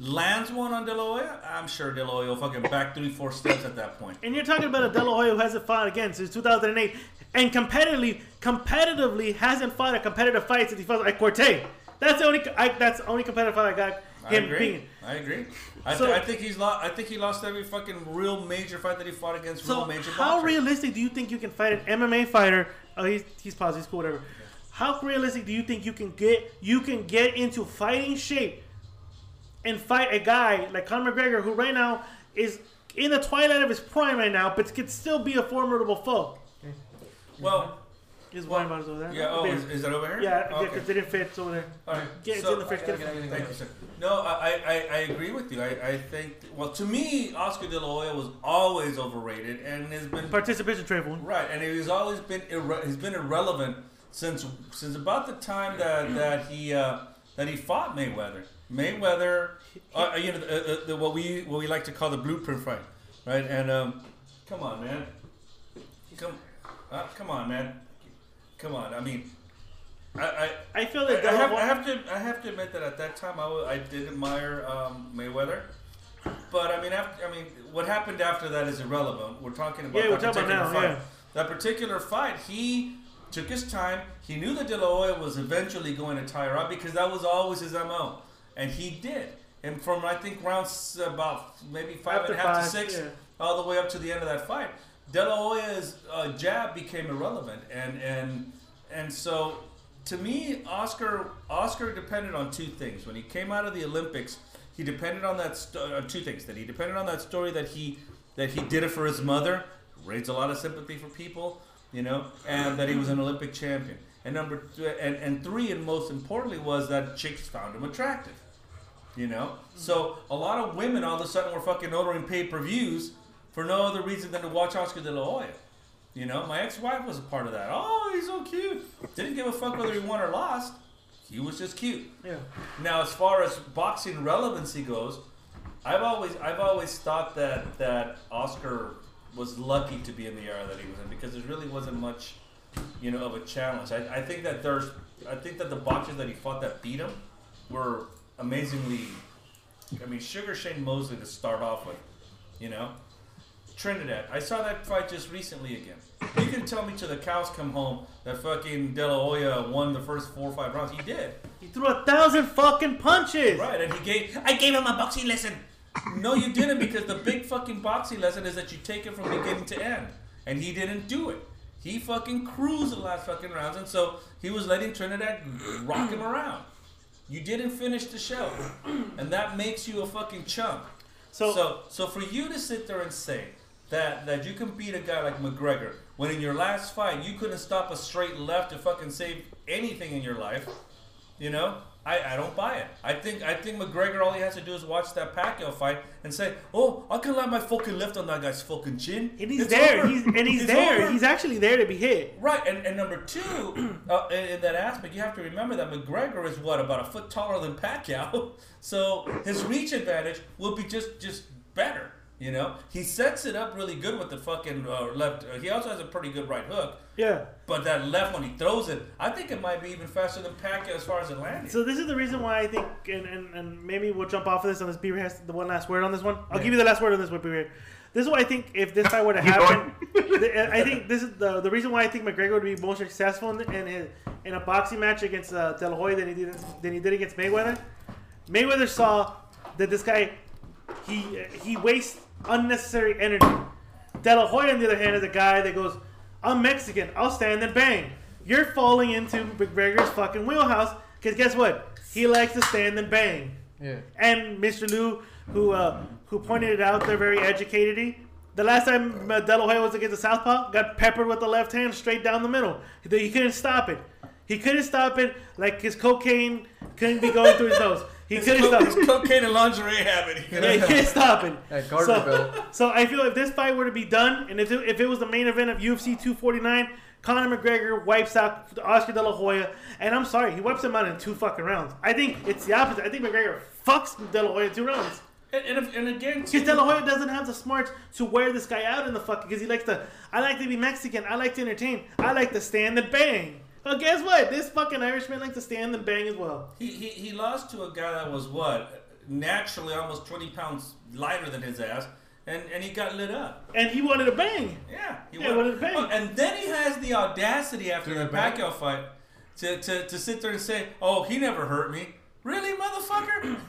lands one on De La Hoya, I'm sure De La Hoya will fucking back three, four steps at that point. And you're talking about a De La Hoya who hasn't fought again since 2008, and competitively, competitively hasn't fought a competitive fight since he fought like Quartey. That's the only. I, that's the only competitive fight I got I agree. being. I agree. I, So- th- I think he's lost. I think he lost every fucking real major fight that he fought against So real major how boxers. realistic do you think you can fight an MMA fighter? Oh, he's he's paused. He's cool. Whatever. How realistic do you think you can get? You can get into fighting shape and fight a guy like Conor McGregor, who right now is in the twilight of his prime right now, but could still be a formidable foe. Well, His wine bottle's over there. yeah. Oh, is, is that over here? yeah, Okay. because they didn't fit. It's over there. All right. Get it's So- in the fridge. Get it. Thank you, sir. No, I, I, I agree with you. I, I think, well, to me, Oscar De La Hoya was always overrated and has been Participation trade right, and he's always been irre- he's been irrelevant since since about the time that that he uh, that he fought Mayweather. Mayweather, uh, uh, you know, the, the, the, what we what we like to call the blueprint fight, right? And um, come on, man, come, uh, come on, man, come on. I mean, I. I I feel that I La have, I have to I have to admit that at that time I, I did admire um, Mayweather, but I mean after I mean what happened after that is irrelevant. We're talking about Yeah, we're that talking particular about now, fight. yeah. That particular fight, he took his time. He knew that De La Hoya was eventually going to tire out because that was always his mo, and he did. And from I think rounds about maybe five After and a half five, to six, yeah. all the way up to the end of that fight, De La Hoya's uh, jab became irrelevant, and and and so to me, Oscar Oscar depended on two things. When he came out of the Olympics, he depended on that st- uh, two things. That he depended on that story that he that he did it for his mother, raised a lot of sympathy for people, you know, and that he was an Olympic champion. And number th- and and three, and most importantly, was that chicks found him attractive. You know, so a lot of women all of a sudden were fucking ordering pay per views for no other reason than to watch Oscar De La Hoya. You know, my ex-wife was a part of that. Oh, he's so cute. Didn't give a fuck whether he won or lost. He was just cute. Yeah. Now, as far as boxing relevancy goes, I've always I've always thought that that Oscar was lucky to be in the era that he was in because there really wasn't much, you know, of a challenge. I, I think that there's I think that the boxers that he fought that beat him were amazingly. I mean, Sugar Shane Mosley to start off with, you know. Trinidad. I saw that fight just recently again. You can tell me till the cows come home that fucking De La Hoya won the first four or five rounds. He did. He threw a thousand fucking punches. Right, and he gave. I gave him a boxing lesson. No, you didn't because the big fucking boxing lesson is that you take it from beginning to end, and he didn't do it. He fucking cruised the last fucking rounds, and so he was letting Trinidad rock him around. You didn't finish the show, and that makes you a fucking chump. So, So, so for you to sit there and say that that you can beat a guy like McGregor when in your last fight you couldn't stop a straight left to fucking save anything in your life, you know, I, I don't buy it. I think I think McGregor all he has to do is watch that Pacquiao fight and say, oh, I can land my fucking left on that guy's fucking chin. and he's It's there. He's and he's It's there. over." He's actually there to be hit. Right, and, and number two, uh, in, in that aspect, you have to remember that McGregor is what about a foot taller than Pacquiao, so his reach advantage will be just just better. You know, he sets it up really good with the fucking uh, left. Uh, he also has a pretty good right hook, Yeah. but that left when he throws it, I think it might be even faster than Pacquiao as far as it landing. So this is the reason why I think, and, and, and maybe we'll jump off of this on this. B has the one last word on this one. I'll give you the last word on this one, B This is why I think if this fight were to happen, the, I think this is the the reason why I think McGregor would be more successful in, in, his, in a boxing match against uh, De La Hoya than he did than he did against Mayweather. Mayweather saw that this guy he he wastes unnecessary energy. De La Hoya, on the other hand, is a guy that goes, "I'm Mexican. I'll stand and bang." You're falling into McGregor's fucking wheelhouse because guess what? He likes to stand and bang. Yeah. And Mr. Lou, who uh, who pointed it out there very educated The last time uh, De La Hoya was against the Southpaw, got peppered with the left hand straight down the middle. He couldn't stop it. He couldn't stop it like his cocaine couldn't be going through his nose. He couldn't Co- stop his it. cocaine and lingerie habit. you know? Yeah, he couldn't stop it. At So, so I feel if this fight were to be done, and if it, if it was the main event of UFC 249, Conor McGregor wipes out Oscar De La Hoya, and I'm sorry, he wipes him out in two fucking rounds. I think it's the opposite. I think McGregor fucks De La Hoya in two rounds. And, and, if- and again, Because De La Hoya doesn't have the smarts to wear this guy out in the fucking. Because he likes to. I like to be Mexican. I like to entertain. I like to stand and bang. Well, guess what? This fucking Irishman likes to stand and bang as well. He, he, he lost to a guy that was what? naturally almost 20 pounds lighter than his ass, and, and he got lit up. And he wanted a bang. Yeah, he Yeah, won. what did it? Oh, and then he has the audacity after Did the it bang? Pacquiao fight to, to, to sit there and say, "Oh, he never hurt me." Really, motherfucker?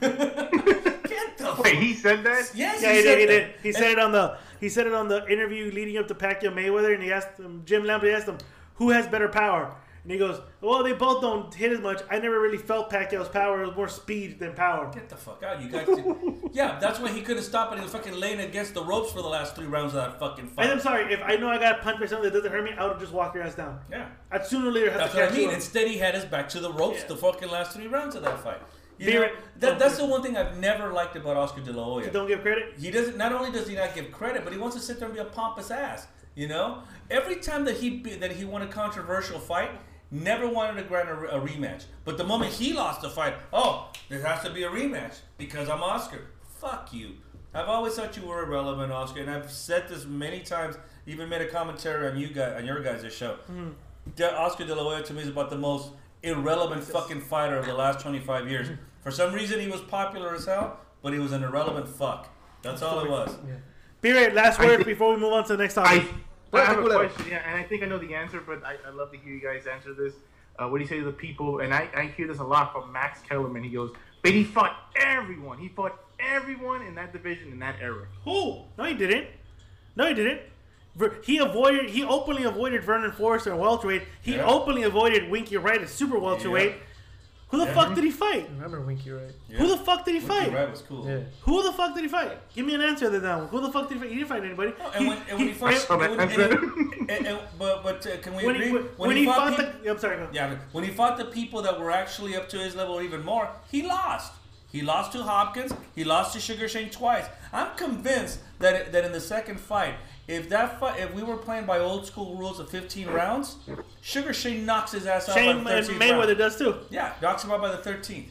Get the Wait, he said that? yes, Yeah, he, said did. He did. He And- said it on the he said it on the interview leading up to Pacquiao Mayweather, and he asked him, Jim Lampley asked him, "Who has better power?" And he goes, "Well, they both don't hit as much. I never really felt Pacquiao's power. It was more speed than power." Get the fuck out, you guys! yeah, that's why he couldn't stop it. He was fucking laying against the ropes for the last three rounds of that fucking fight. And I'm sorry if I know I got punched by something that doesn't hurt me, I would just walk your ass down. yeah. I'd sooner or later have That's to what I catch mean. you. Instead, he had his back to the ropes Yeah. the fucking last three rounds of that fight. You know, that, that's the one thing I've never liked about Oscar De La Hoya. You don't give credit. He doesn't. Not only does he not give credit, but he wants to sit there and be a pompous ass. You know, every time that he be- that he won a controversial fight, never wanted to grant a, a rematch. But the moment he lost the fight, oh, there has to be a rematch because I'm Oscar. Fuck you. I've always thought you were irrelevant, Oscar, and I've said this many times. Even made a commentary on you guys on your guys' show. Hmm. De- Oscar De La Hoya to me is about the most irrelevant fucking fighter of the last 25 years. Hmm. For some reason, he was popular as hell, but he was an irrelevant fuck. That's all it was. Yeah. Period. Last word think- before we move on to the next I, topic. I have a question, yeah, and I think I know the answer, but I, I love to hear you guys answer this. Uh, what do you say to the people? And I, I hear this a lot from Max Kellerman. He goes, but he fought everyone. He fought everyone in that division in that era. Who? No, he didn't. No, he didn't. He avoided. He openly avoided Vernon Forrester at welterweight. He Yeah. openly avoided Winky Wright at super welterweight. Yeah. Who the Yeah. fuck did he fight? Remember Winky, right? Yeah. Who the fuck did he Winky fight? Wright was cool. Yeah. Who the fuck did he fight? Give me an answer to that one. Who the fuck did he fight? He didn't fight anybody. And when, and when he first, Oh, and when, that's and, it. and- and- but but uh, can we when agree? he, when, when he fought, peop- the, I'm sorry. go. yeah, when he fought the people that were actually up to his level even more, he lost. He lost to Hopkins. He lost to Sugar Shane twice. I'm convinced that that in the second fight, if that fight, if we were playing by old school rules of 15 rounds, Sugar Shane knocks his ass out Shane by the and 13th Mayweather round. does too. Yeah, knocks him out by the 13th.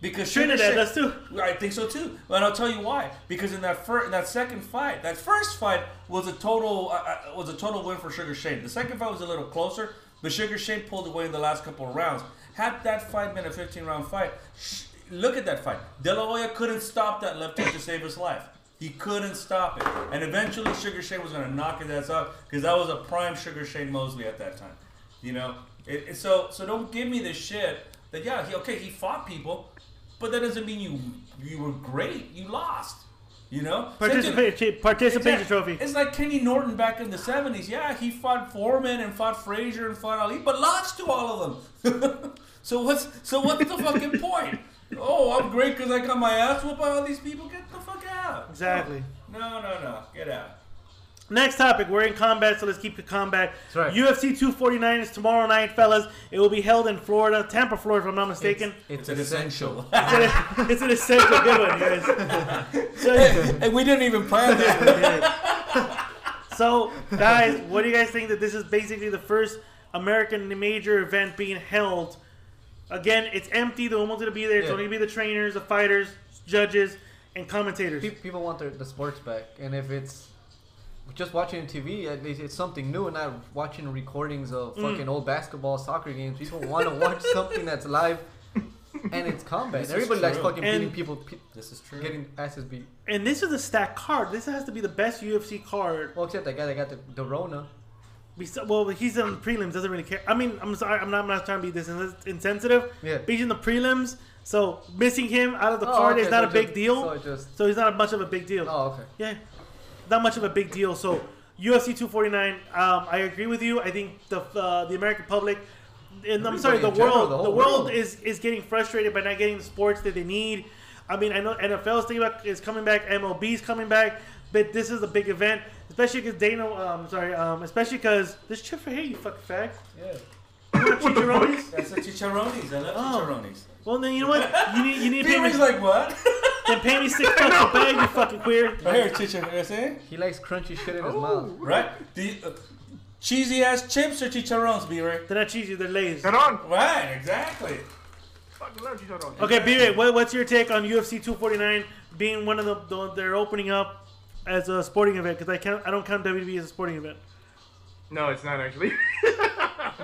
Because Sugar Trinidad Shane- does too. I think so too, and I'll tell you why. Because in that first, that second fight, that first fight was a total uh, uh, was a total win for Sugar Shane. The second fight was a little closer, but Sugar Shane pulled away in the last couple of rounds. Had that fight been a 15 round fight, sh- look at that fight. De La Hoya couldn't stop that left hook to save his life. He couldn't stop it, and eventually Sugar Shane was going to knock his ass out because that was a prime Sugar Shane Mosley at that time. You know, it, it- so so don't give me this shit that yeah, he, okay, he fought people, but that doesn't mean you you were great. You lost. You know, Participation, participation trophy. It's like Kenny Norton back in the seventies. Yeah, he fought Foreman and fought Frazier and fought Ali, but lost to all of them. so what's so what's the fucking point? Oh, I'm great because I got my ass whooped by all these people. Get the fuck out. Exactly. No, no, no. Get out. Next topic. We're in combat, so let's keep the combat. That's right. UFC 249 is tomorrow night, fellas. It will be held in Florida, Tampa, Florida, if I'm not mistaken. It's, It's an essential. essential. It's an essential good one, guys. So, and we didn't even plan that. so, guys, what do you guys think that this is basically the first American major event being held? Again, it's empty. The one wanted to be there. It's Yeah. only gonna be the trainers, the fighters, judges, and commentators. Pe- People want their, the sports back, and if it's just watching TV, at least it's something new, and not watching recordings of Mm. fucking old basketball, soccer games. People want to watch something that's live, and it's combat. This Everybody likes fucking And- beating people, pe- This is true. getting asses beat. And this is a stacked card. This has to be the best UFC card. Well, except that guy that got the, the Rona. Well, he's on the prelims. Doesn't really care. I mean, I'm sorry. I'm not. I'm not trying to be this insensitive. Yeah. But he's in the prelims, so missing him out of the Oh, card okay, is not so a big just- deal. So just. So he's not much of a big deal. Oh, okay. Yeah, not much of a big deal. So UFC 249. Um, I agree with you. I think the uh, the American public, and I'm sorry, the in general, world, the the, world, world. is is getting frustrated by not getting the sports that they need. I mean, I know NFL is thinking about is coming back, MLB is coming back, but this is a big event, especially because Dana. Um, sorry, um, especially because this chip for here, you fucking fag. Yeah. You want chicharrones? That's the chicharrones. I love Oh. chicharrones. Well, then you know what? You need you need to pay me, Peter's like what? then pay me six bucks a bag, you fucking queer. Right here, chicharrones. eh? He likes crunchy shit in his mouth. Right? The uh, cheesy ass chips or chicharrones, B-Ray? They're not cheesy, they're lays. Get on. Right, exactly. Fucking love Chicharron. Okay, B-Ray, what, what's your take on UFC 249 being one of the, the they're opening up as a sporting event? Because I can't, I don't count WWE as a sporting event. No, it's not actually.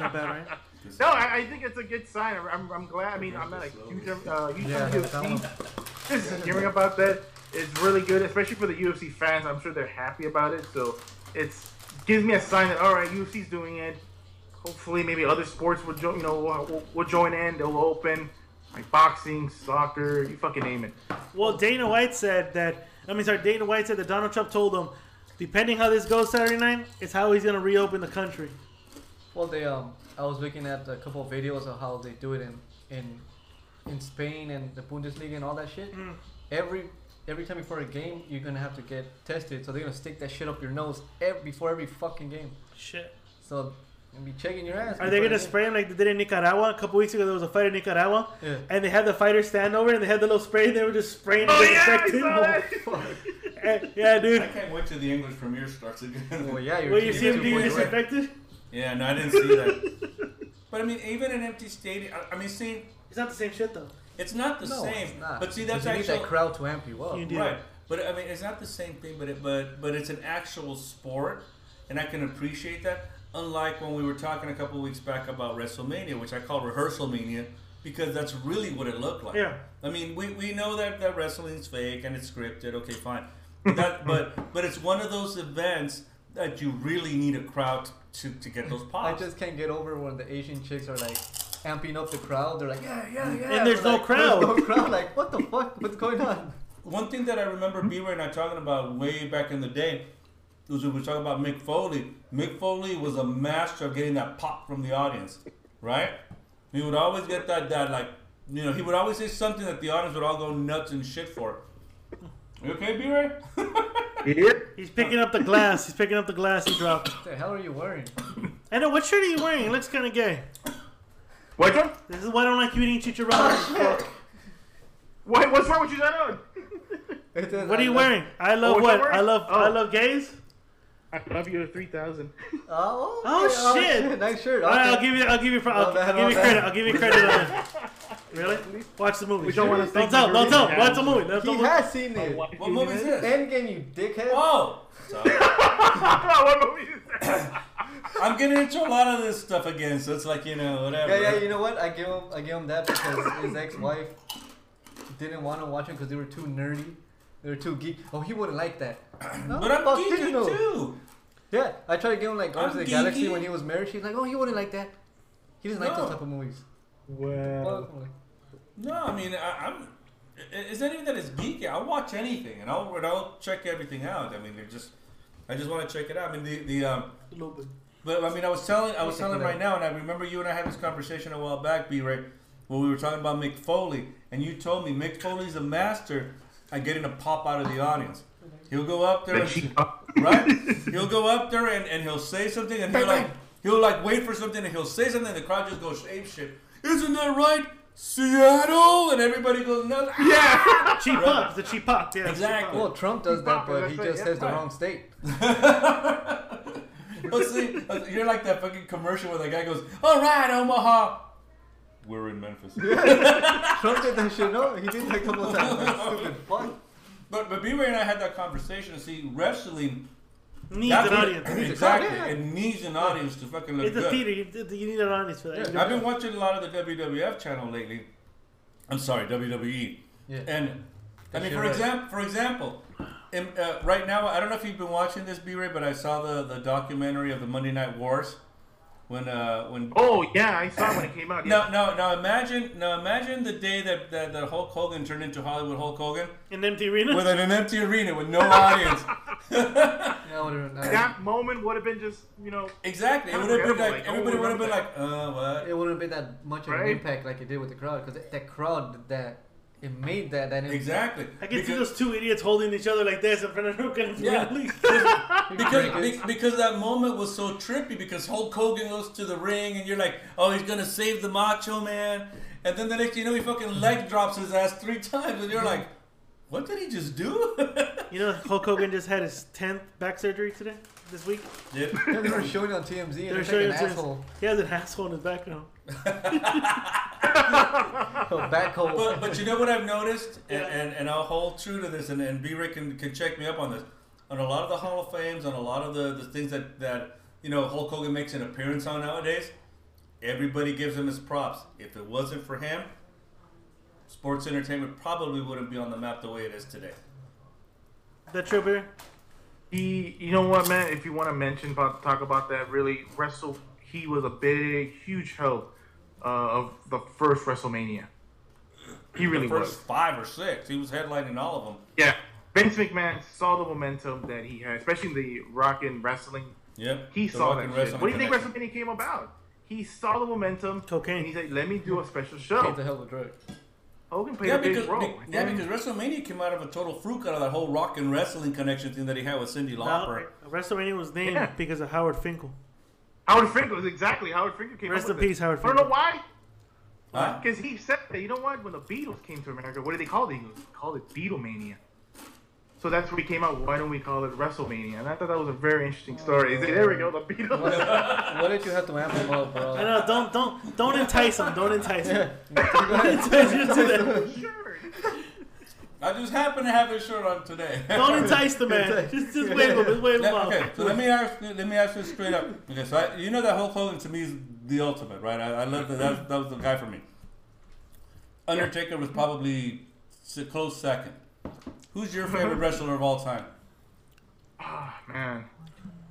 Not bad, right? no, I, I think it's a good sign. I'm, I'm glad. I mean, I'm not a huge, uh, huge Yeah, fan of I found UFC, just hearing about that is really good, especially for the UFC fans. I'm sure they're happy about it. So it's gives me a sign that all right, UFC's doing it. Hopefully, maybe other sports will join. You know, will, will, will join in. They'll open like boxing, soccer, you fucking name it. Well, Dana White said that. I mean, sorry, Dana White said that Donald Trump told him, depending how this goes Saturday night, it's how he's gonna reopen the country. Well, they um, I was looking at a couple of videos of how they do it in in in Spain and the Bundesliga and all that shit. Mm. Every every time before a game, you're gonna have to get tested. So they're gonna stick that shit up your nose every, before every fucking game. Shit. So and be checking your ass. Are they gonna spray him like they did in Nicaragua? A couple weeks ago, there was a fight in Nicaragua, Yeah. and they had the fighters stand over, and they had the little spray, and they were just spraying Oh and yeah, I saw that. Eh, yeah, dude. I can't wait till the English premiere starts again. Well, yeah, you're Where you see him being 2.0. disinfected? yeah, no, I didn't see that. but I mean, even an empty stadium. I, I mean, see, It's not the same shit though. it's not the No, same. it's not. But see, that's you need actually that crowd to amp you up. You do. right. But I mean, it's not the same thing. But it, but but it's an actual sport, and I can appreciate that. Unlike when we were talking a couple weeks back about WrestleMania, which I call rehearsal mania, because that's really what it looked like. Yeah. I mean, we, we know that, that wrestling's fake and it's scripted. Okay, fine. But that, but but it's one of those events that you really need a crowd to, to get those pops. I just can't get over when the Asian chicks are like amping up the crowd. They're like, yeah, yeah, mm. yeah. And there's We're no like, crowd. There's no crowd. Like, what the fuck? What's going on? One thing that I remember hmm? B-Ray and I talking about way back in the day was when we were talking about Mick Foley. Mick Foley was a master of getting that pop from the audience, right? He would always get that, that like, you know, he would always say something that the audience would all go nuts and shit for. You okay, B-Ray? Yeah. He's picking up the glass. He's picking up the glass he dropped. What the hell are you wearing? I know. What shirt are you wearing? It looks kind of gay. Which one? This is why I don't like you eating chicharrones. What, what's wrong with you, Zanon? It what are you wearing? I love oh, what what? I love. Oh. I love gays. I love you to 3,000. Oh, Oh, okay, oh, shit. Nice shirt. All right, I'll give you. I'll give you. I'll, Oh, man, I'll give you oh, credit. I'll give you credit on it. Really? Watch the movie. We don't wanna Don't think tell. we're Don't tell. really Watch the movie. Don't He tell. has seen it. What movie is this? Endgame, you dickhead. Oh! Sorry. what movie is that? I'm getting into a lot of this stuff again, so it's like, you know, whatever. Yeah, yeah. You know what? I give him, I give him that because his ex-wife didn't want to watch him because they were too nerdy. They were too geek. Oh, he wouldn't like that. No, but I'm fuck did you geeky know? too. Yeah, I tried to give him like Guardians I'm of the Galaxy when he was married. She's like, oh, he wouldn't like that. He doesn't like No. those type of movies. Well, Well, No, I mean, I, I'm. it- It's not even that it's geeky. I'll watch anything, and I'll and I'll check everything out. I mean, they're just. I just want to check it out. I mean, the the um. A little bit. But I mean, I was telling, I was telling right now, and I remember you and I had this conversation a while back, B. Ray, when we were talking about Mick Foley, and you told me Mick Foley's a master at getting a pop out of the audience. He'll go up there, and, right? He'll go up there and, and he'll say something, and he'll like he'll like wait for something, and he'll say something, and the crowd just goes ape shit. Isn't that right, Seattle? And everybody goes nuts. Yeah. Cheap pop. The cheap pop. Yeah. Exactly. well, Trump does that, but he right, just yeah. says the wrong state. But see, uh, you're like that fucking commercial where the guy goes, "All right, Omaha." We're in Memphis. Trump did that shit. No, he did that a couple of times. Stupid fuck. But but B-Ray and I had that conversation. See, wrestling Needs that's an what- audience. Exactly, Yeah, yeah. it needs an audience to fucking look It's a good. theater. You, you need an audience for that. Yeah. I've been watching a lot of the WWF channel lately. I'm sorry, WWE. Yeah. And I mean, You're for example, for example, in, uh, right now, I don't know if you've been watching this, B-Ray, but I saw the, the documentary of the Monday Night Wars when uh, when Oh yeah, I saw it when it came out. Now, no now imagine, now imagine the day that, that, that Hulk Hogan turned into Hollywood Hulk Hogan An empty arena. with an empty arena with no audience. Yeah, That moment would have been just you know. exactly. It would have been like like, everybody oh, would have been like, uh, what? it wouldn't be that much of an impact like it did with the crowd because that crowd that it made that that Exactly. I can see those two idiots holding each other like this in front of Hogan. Yeah. Really. because be- because that moment was so trippy because Hulk Hogan goes to the ring and you're like, oh, he's gonna save the Macho Man, and then the next you know he fucking leg drops his ass three times and you're like, what did he just do? You know, Hulk Hogan just had his tenth back surgery today, this week. Yeah. Yeah, they were showing it on TMZ and They're they're showing like it an to his- asshole. He has an asshole in his back now. A oh, back hole. but but you know what I've noticed, and, Yeah. and, and I'll hold true to this, and, and B Rick can, can check me up on this. On a lot of the Hall of Fames, on a lot of the, the things that, that you know Hulk Hogan makes an appearance on nowadays, everybody gives him his props. If it wasn't for him, sports entertainment probably wouldn't be on the map the way it is today. That true, Barry? He, you know what, man? If you want to mention about talk about that, really, Wrestle. He was a big, huge help uh, of the first WrestleMania. He really the first was. five or six, he was headlining all of them. Yeah, Vince McMahon saw the momentum that he had, especially in the Rock and Wrestling. Yep. He The saw that shit. What do you think. WrestleMania came about? He saw the momentum. Cocaine. And he said, "Let me do a special It's show." the hell of a drug. Hogan played Yeah, a big because, role. be- yeah, because WrestleMania came out of a total fluke out of that whole rock and wrestling connection thing that he had with Cindy No, Lauper. WrestleMania was named Yeah. because of Howard Finkel. Howard Finkel was exactly Howard Finkel came Rest up in with peace, it. Howard I don't know Finkel. why. Huh? Because he said that, you know what? When the Beatles came to America, what did they call the Eagles? They called it Beatlemania. So that's where he came out. Why don't we call it WrestleMania? And I thought that was a very interesting story. Is there we go, the Beatles. what did you have to amp him up, bro? I know. Don't don't don't entice him. Don't entice him. Yeah. Just do that. sure. I just happen to have this shirt on today. Don't entice the man. Just just wave him. Just wave him Let- off. okay, so let me ask you- let me ask you straight up. Okay, so I, you know that Hulk Hogan to me is the ultimate, right? I, I love that. That, that was the guy for me. Undertaker was probably s- close second. Who's your favorite wrestler of all time? Ah, man.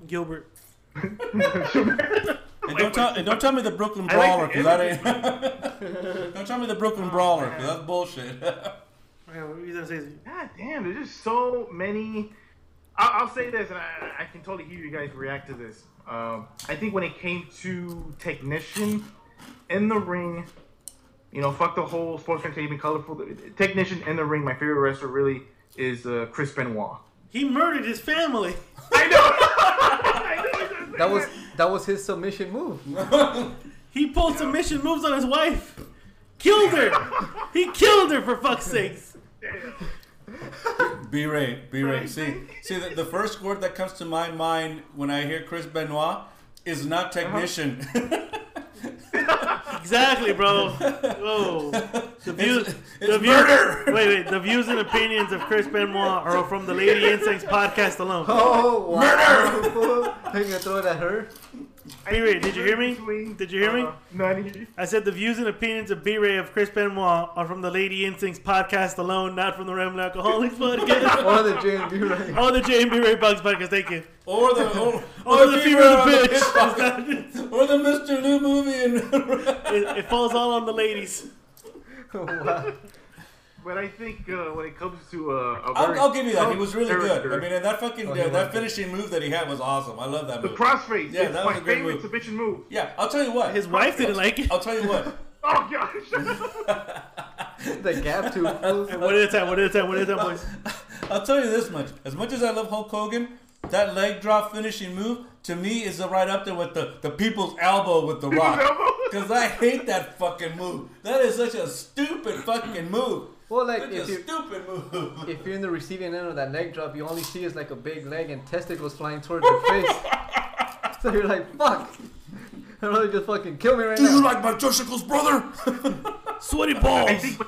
Gilbert. And don't tell and don't tell me the Brooklyn Brawler the because that ain't. don't tell me the Brooklyn Brawler because that's bullshit. God damn, there's just so many. I'll, I'll say this, and I, I can totally hear you guys react to this. Um, I think when it came to technician in the ring, you know, fuck the whole sports entertainment, colorful technician in the ring. My favorite wrestler really is uh, Chris Benoit. He murdered his family. I know. That was that was his submission move. He pulled submission moves on his wife. Killed her. He killed her for fuck's sakes. B Ray, B Ray. See, see, the, the first word that comes to my mind when I hear Chris Benoit is not uh-huh. technician. Exactly, bro. Whoa. The views, It's- the views, murder. Wait, wait. The views and opinions of Chris Benoit are from the Lady Instincts podcast alone. Oh wow! Are you gonna throw it at her? B-Ray, did you hear me? Did you hear me? uh, no, I didn't hear you. I said the views and opinions of B-Ray of Chris Benoit are from the Lady Instincts podcast alone, not from the Ram Alcoholics podcast. Or the JMB right? Oh, the J and B Ray Bugs podcast. Thank you. or the or, Oh, the female female on the bitch. podcast. or the Mr. Lou movie and It, it falls all on the ladies. wow. But I think uh, when it comes to uh, a I'll, very I'll give you that. He was really good. I mean, and that fucking Oh, uh, that was. finishing move that he had was awesome. I love that the move. crossface. Yeah, it's that was a great favorite move. submission move. Yeah, I'll tell you what. His wife didn't like it. I'll tell you what. Oh gosh. The gap tooth. moves. One at a time. One at a time. One at a time, boys. I'll tell you this much. As much as I love Hulk Hogan, that leg drop finishing move to me is right up there with the, the people's elbow with the rock. Because I hate that fucking move. That is such a stupid fucking move. Well, like if a you stupid move. if you're in the receiving end of that leg drop, you only see is like a big leg and testicles flying towards your face. so you're like, fuck. I'd rather just fucking kill me right Do now. Do you like my testicles, brother? Sweaty balls. I think,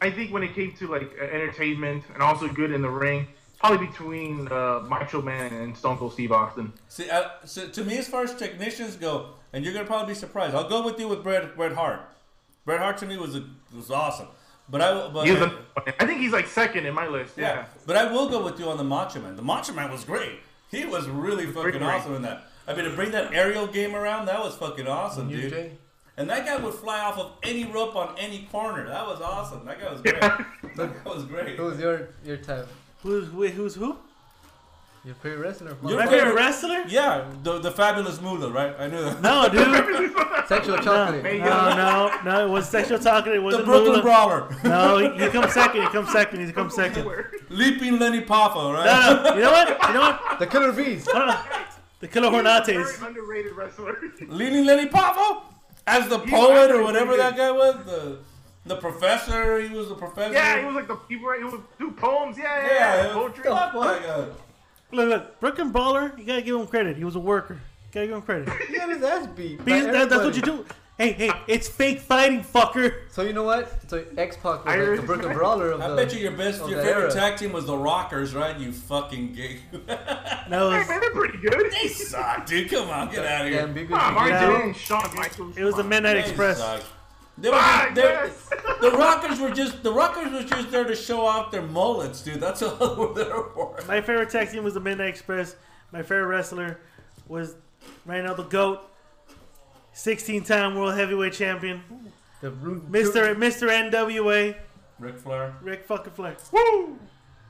I think when it came to like uh, entertainment and also good in the ring, probably between uh, Macho Man and Stone Cold Steve Austin. See, uh, so to me, as far as technicians go, and you're gonna probably be surprised. I'll go with you with Bret Bret Hart. Bret Hart to me was a, was awesome, but I but He was a, I think he's like second in my list. Yeah, Yeah. but I will go with you on the Macho Man. The Macho Man was great. He was really fucking great. awesome in that. I mean, to bring that aerial game around, that was fucking awesome, You, dude. Jay? And that guy would fly off of any rope on any corner. That was awesome. That guy was great. that was great. Who's your your type? Who's wait, who's who? Your favorite wrestler? Your My favorite- favorite wrestler? Yeah, the the fabulous Moolah, right? I knew that. No, dude. Sexual chocolate. Hey, No, no, no. It was sexual talking. It The wasn't Brooklyn Moolah. Brawler, No, he, he comes second. He comes second. He comes second. Leaping Lanny Poffo, right? no. You know what? You know what? The Killer Bees. Hold. The Killer Very Hornates. underrated wrestler. Leaning Lanny Poffo as the He's poet or whatever that guy was. The the professor. He was the professor. yeah, he was like the he would, he would do poems. Yeah, yeah, Yeah, yeah. it poetry. fuck that guy. Look, look. Brooklyn Brawler. You gotta give him credit. He was a worker. You gotta give him credit. He got his ass beat. by Because that, that's what you everybody. do. Hey, hey. It's fake fighting, fucker. So you know what? So X Pac was like the Brooklyn man. Brawler of I the. bet you your best, of your the favorite era. tag team was the Rockers, right? You fucking gay. No, it Hey, was, man, they're pretty good. they suck, dude. Come on, get out of here. and Big Ah, Big Mark Yeah. Jay and Shawn Michaels. it was the Midnight They Express. suck. They were Ah, just, they're- yes. the Rockers were just the Rockers were just there to show off their mullets, dude. That's all they were there for. My favorite tag team was the Midnight Express. My favorite wrestler was right now the GOAT, 16 time World Heavyweight Champion, The Mr. Mr. NWA, Ric Flair. Ric fucking Flair. Woo!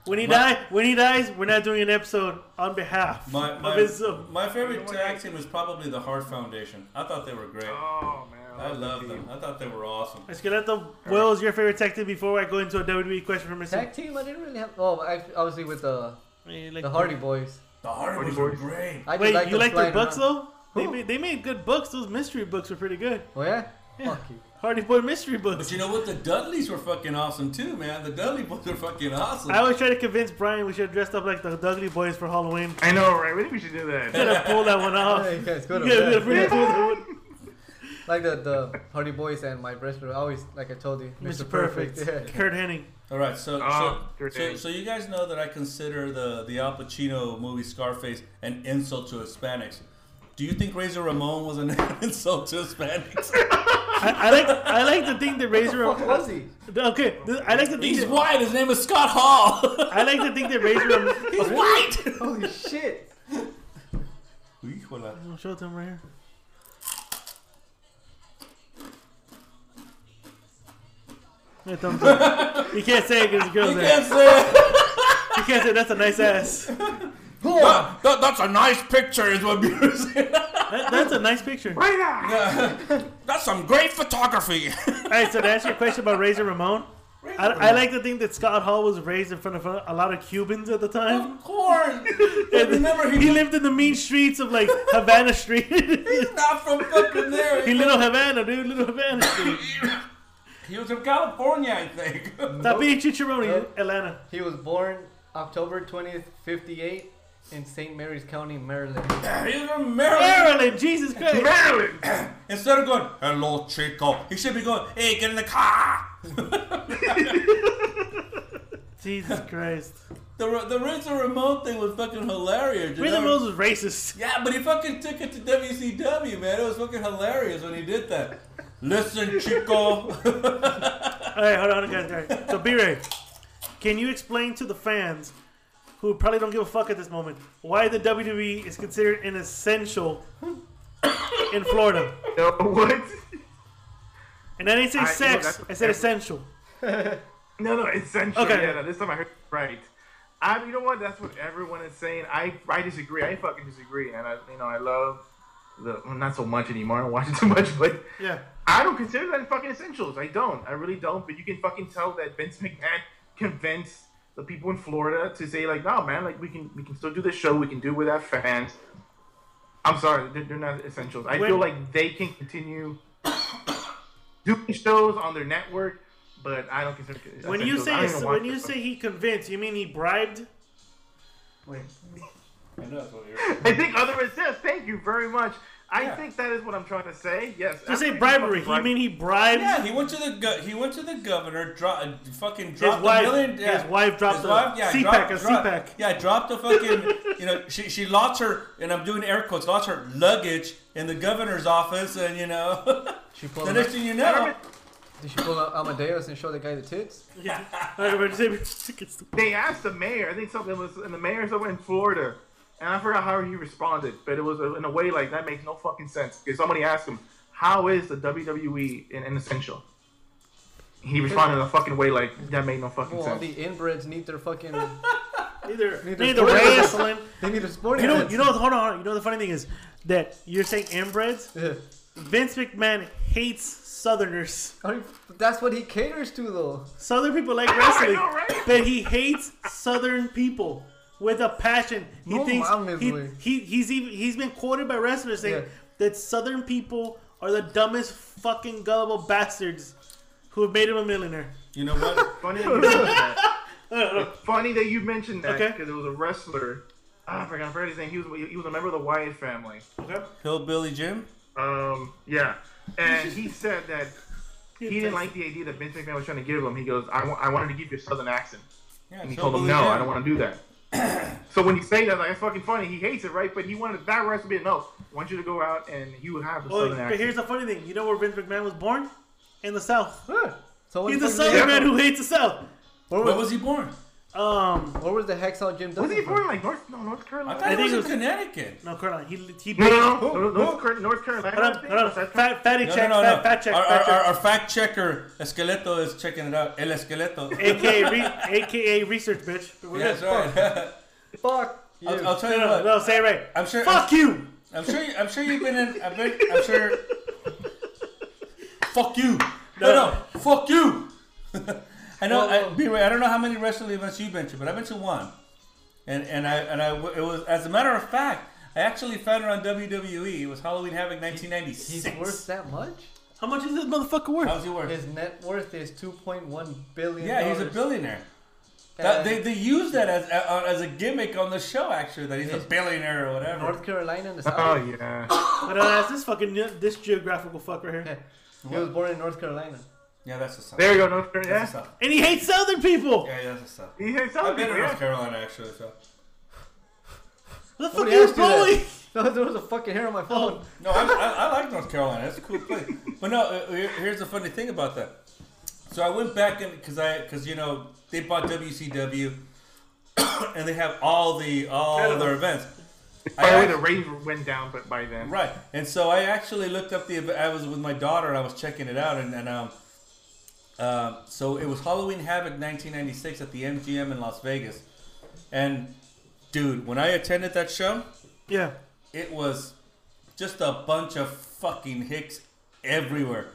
When he die, when he dies, we're not doing an episode on behalf My my, of his. Uh, my favorite tag team was probably the Hart Foundation. I thought they were great. Oh man, I love them. I thought they were awesome. Esqueleto, what was your favorite tag team before I go into a WWE question for Mr. tag team. I didn't really have. Oh, I, obviously with the Eh, like- the Hardy Boys. The Hardy Hardy Boys were Boys. great. I Wait, like you them like their books around. though? They made, they made good books. Those mystery books were pretty good. Oh yeah. Yeah. Fuck you. Hardy Boy mystery books. But you know what? The Dudleys were fucking awesome too, man. The Dudley Boys were fucking awesome. I always try to convince Brian we should have dressed up like the Dudley Boys for Halloween. I know, right? We think we should do that. Should have pulled that one off. Yeah, you guys go to Yeah, we bed. gotta pull that one. Like the the Hardy Boys and my wrestler. Always like I told you, Mr. Mr. Perfect. Perfect. Yeah. Curt Hennig. All right, so Ah, so, so so you guys know that I consider the the Al Pacino movie Scarface an insult to Hispanics. Do you think Razor Ramon was an insult to Hispanics? I, I like I like to think that Razor. What was he? Okay, th- I like to think He's that, white. His name is Scott Hall. I like to think that Razor. Ramon- He's white. Holy shit! Show it to him right here. Yeah, thumbs up. You can't say it because the girl's You there. can't say it. You can't say that's a nice ass. That- that- that's a nice picture, is what Bureau said. That, that's a nice picture. All Right now. That's some great photography. right, so to answer your question about Razor Ramon, I, I like to think that Scott Hall was raised in front of a lot of Cubans at the time. Of course. Remember, He he, lived in the mean streets of like Havana Street. he's not from fucking there. he little Havana, dude, little Havana Street. He was from California, I think. Stop being chicharoni, Nope. Atlanta. He was born October twentieth, fifty eight, in St. Mary's County, Maryland. He's from Maryland. Maryland, Jesus Christ. Maryland. Instead of going, hello, Chico, he should be going, hey, get in the car. Jesus Christ. The, the Razor Ramon thing was fucking hilarious. you Razor know? Ramon was racist. Yeah, but he fucking took it to WCW, man. It was fucking hilarious when he did that. Listen, Chico. All right, hold on, guys. All right. So, B-Ray, can you explain to the fans who probably don't give a fuck at this moment why the WWE is considered an essential in Florida? No, what? And I didn't say I- you know, sex, that's- I said essential. No, no, essential. Okay. Yeah, no, this time I heard right. I, you know what? That's what everyone is saying. I, I disagree. I fucking disagree. And I, you know, I love the well, not so much anymore. I don't watch it too much, but Yeah. I don't consider that fucking essentials. I don't. I really don't. But you can fucking tell that Vince McMahon convinced the people in Florida to say like, no, man, like we can we can still do this show. We can do it without fans. I'm sorry, they're, they're not essentials. I When- feel like they can continue doing shows on their network, but I don't consider. it When you say I don't even watch when you say he convinced, you mean he bribed? Wait. I know that's what you're. I think other than yes, thank you very much. I Yeah. think that is what I'm trying to say. Yes, Just say bribery. fucking You mean he bribed? Yeah, he went to the go- he went to the governor, dro- uh, fucking dropped wife- a million. Yeah, his wife dropped a CPAC, dropped- a dropped- CPAC. Yeah, dropped a fucking. you know, she she lost her, and I'm doing air quotes, lost her luggage in the governor's office, and you know, She pulled the next thing you know, Did she pull out Amadeus and show the guy the tits? Yeah. I was about to say- They asked the mayor. I think something was, and the mayor's over in Florida, and I forgot how he responded, but it was uh, in a way like that makes no fucking sense. Because somebody asked him, "How is the WWE an, an essential?" He responded in a fucking way like that made no fucking sense. Well, all sense. the inbreds need their fucking. Neither, Neither neither sporting wrestling. They need a sporting. You know, goods. you know, hold on, hold on. You know, the funny thing is that you're saying inbreds. Yeah. Vince McMahon hates Southerners. I mean, That's what he caters to, though. Southern people like wrestling, know, right? but he hates Southern people with a passion. He No thinks mames, he, güey. he he's even he's been quoted by wrestlers saying Yeah. that Southern people are the dumbest fucking gullible bastards who have made him a millionaire. you know what? Funny that you mentioned that. It's funny that you mentioned that Okay. because it was a wrestler. Ah, I forgot, I forgot his name. He was he was a member of the Wyatt family. Okay. Hillbilly Jim. Um, yeah, and he said that he didn't like the idea that Vince McMahon was trying to give him. He goes, I, wa- I wanted to give you a southern accent. Yeah, And he told him, no, Jim. I don't want to do that. so when you say that, like, it's fucking funny. He hates it, right? But he wanted that wrestler to be, no, I want you to go out and you have a Oh, southern but accent. here's the funny thing. You know where Vince McMahon was born? in the South. Huh. So He's the fuck Southern man who hates the South. Where Where was, was he born? Um, where was the Hacksaw Jim Was Duggan he from? born like North? No, North I Carolina. thought I he think was it in was- Connecticut. no, Carolina. He he. No, no, no, Who? no, North, Car- North Carolina. Hold on, I think, hold on. South Fat, fatty No, check, no, no, fat, no. fat check, our, fat our, check. our, our fact checker, Esqueleto, is checking it out. El Esqueleto. AKA, re, AKA research bitch. We're Yeah, that's good. right. Fuck you. I'll, I'll tell No, you no, what. no, say it right. I'm sure. Fuck you. I'm sure. You, I'm sure you've been in. I've been, I'm sure. fuck you. No, no. Fuck you. I know. Whoa, whoa. I, B-Ray, I don't know how many wrestling events you've been to, but I've been to one. And and I and I it was as a matter of fact, I actually found it on WWE. It was Halloween Havoc 1996. He's worth that much? How much is this motherfucker worth? How's he worth? His net worth is 2.1 billion. Yeah, he's a billionaire. That, they, they use that as uh, as a gimmick on the show actually that he's a billionaire or whatever. North Carolina in the South. Oh yeah. But uh, that's this fucking this geographical fuck right here. He was born in North Carolina. Yeah, that's the stuff. There you go, North That's Carolina. the stuff. And he hates Southern people. Yeah, yeah, that's the stuff. He hates Southern I've South been to people, North yeah. Carolina actually, so. What the fuck Nobody are you asked you that. No, there was a fucking hair on my phone. No, I, I, I like North Carolina. It's a cool place. But no, uh, here- here's the funny thing about that. So I went back and because I because you know they bought WCW, and they have all the all their events. By the way, I- the ratings went down, but by then. Right, and so I actually looked up the. ev- I was with my daughter and I was checking it out, and, and um, uh, so it was Halloween Havoc 1996 at the MGM in Las Vegas, and dude, when I attended that show, Yeah. it was just a bunch of fucking hicks everywhere.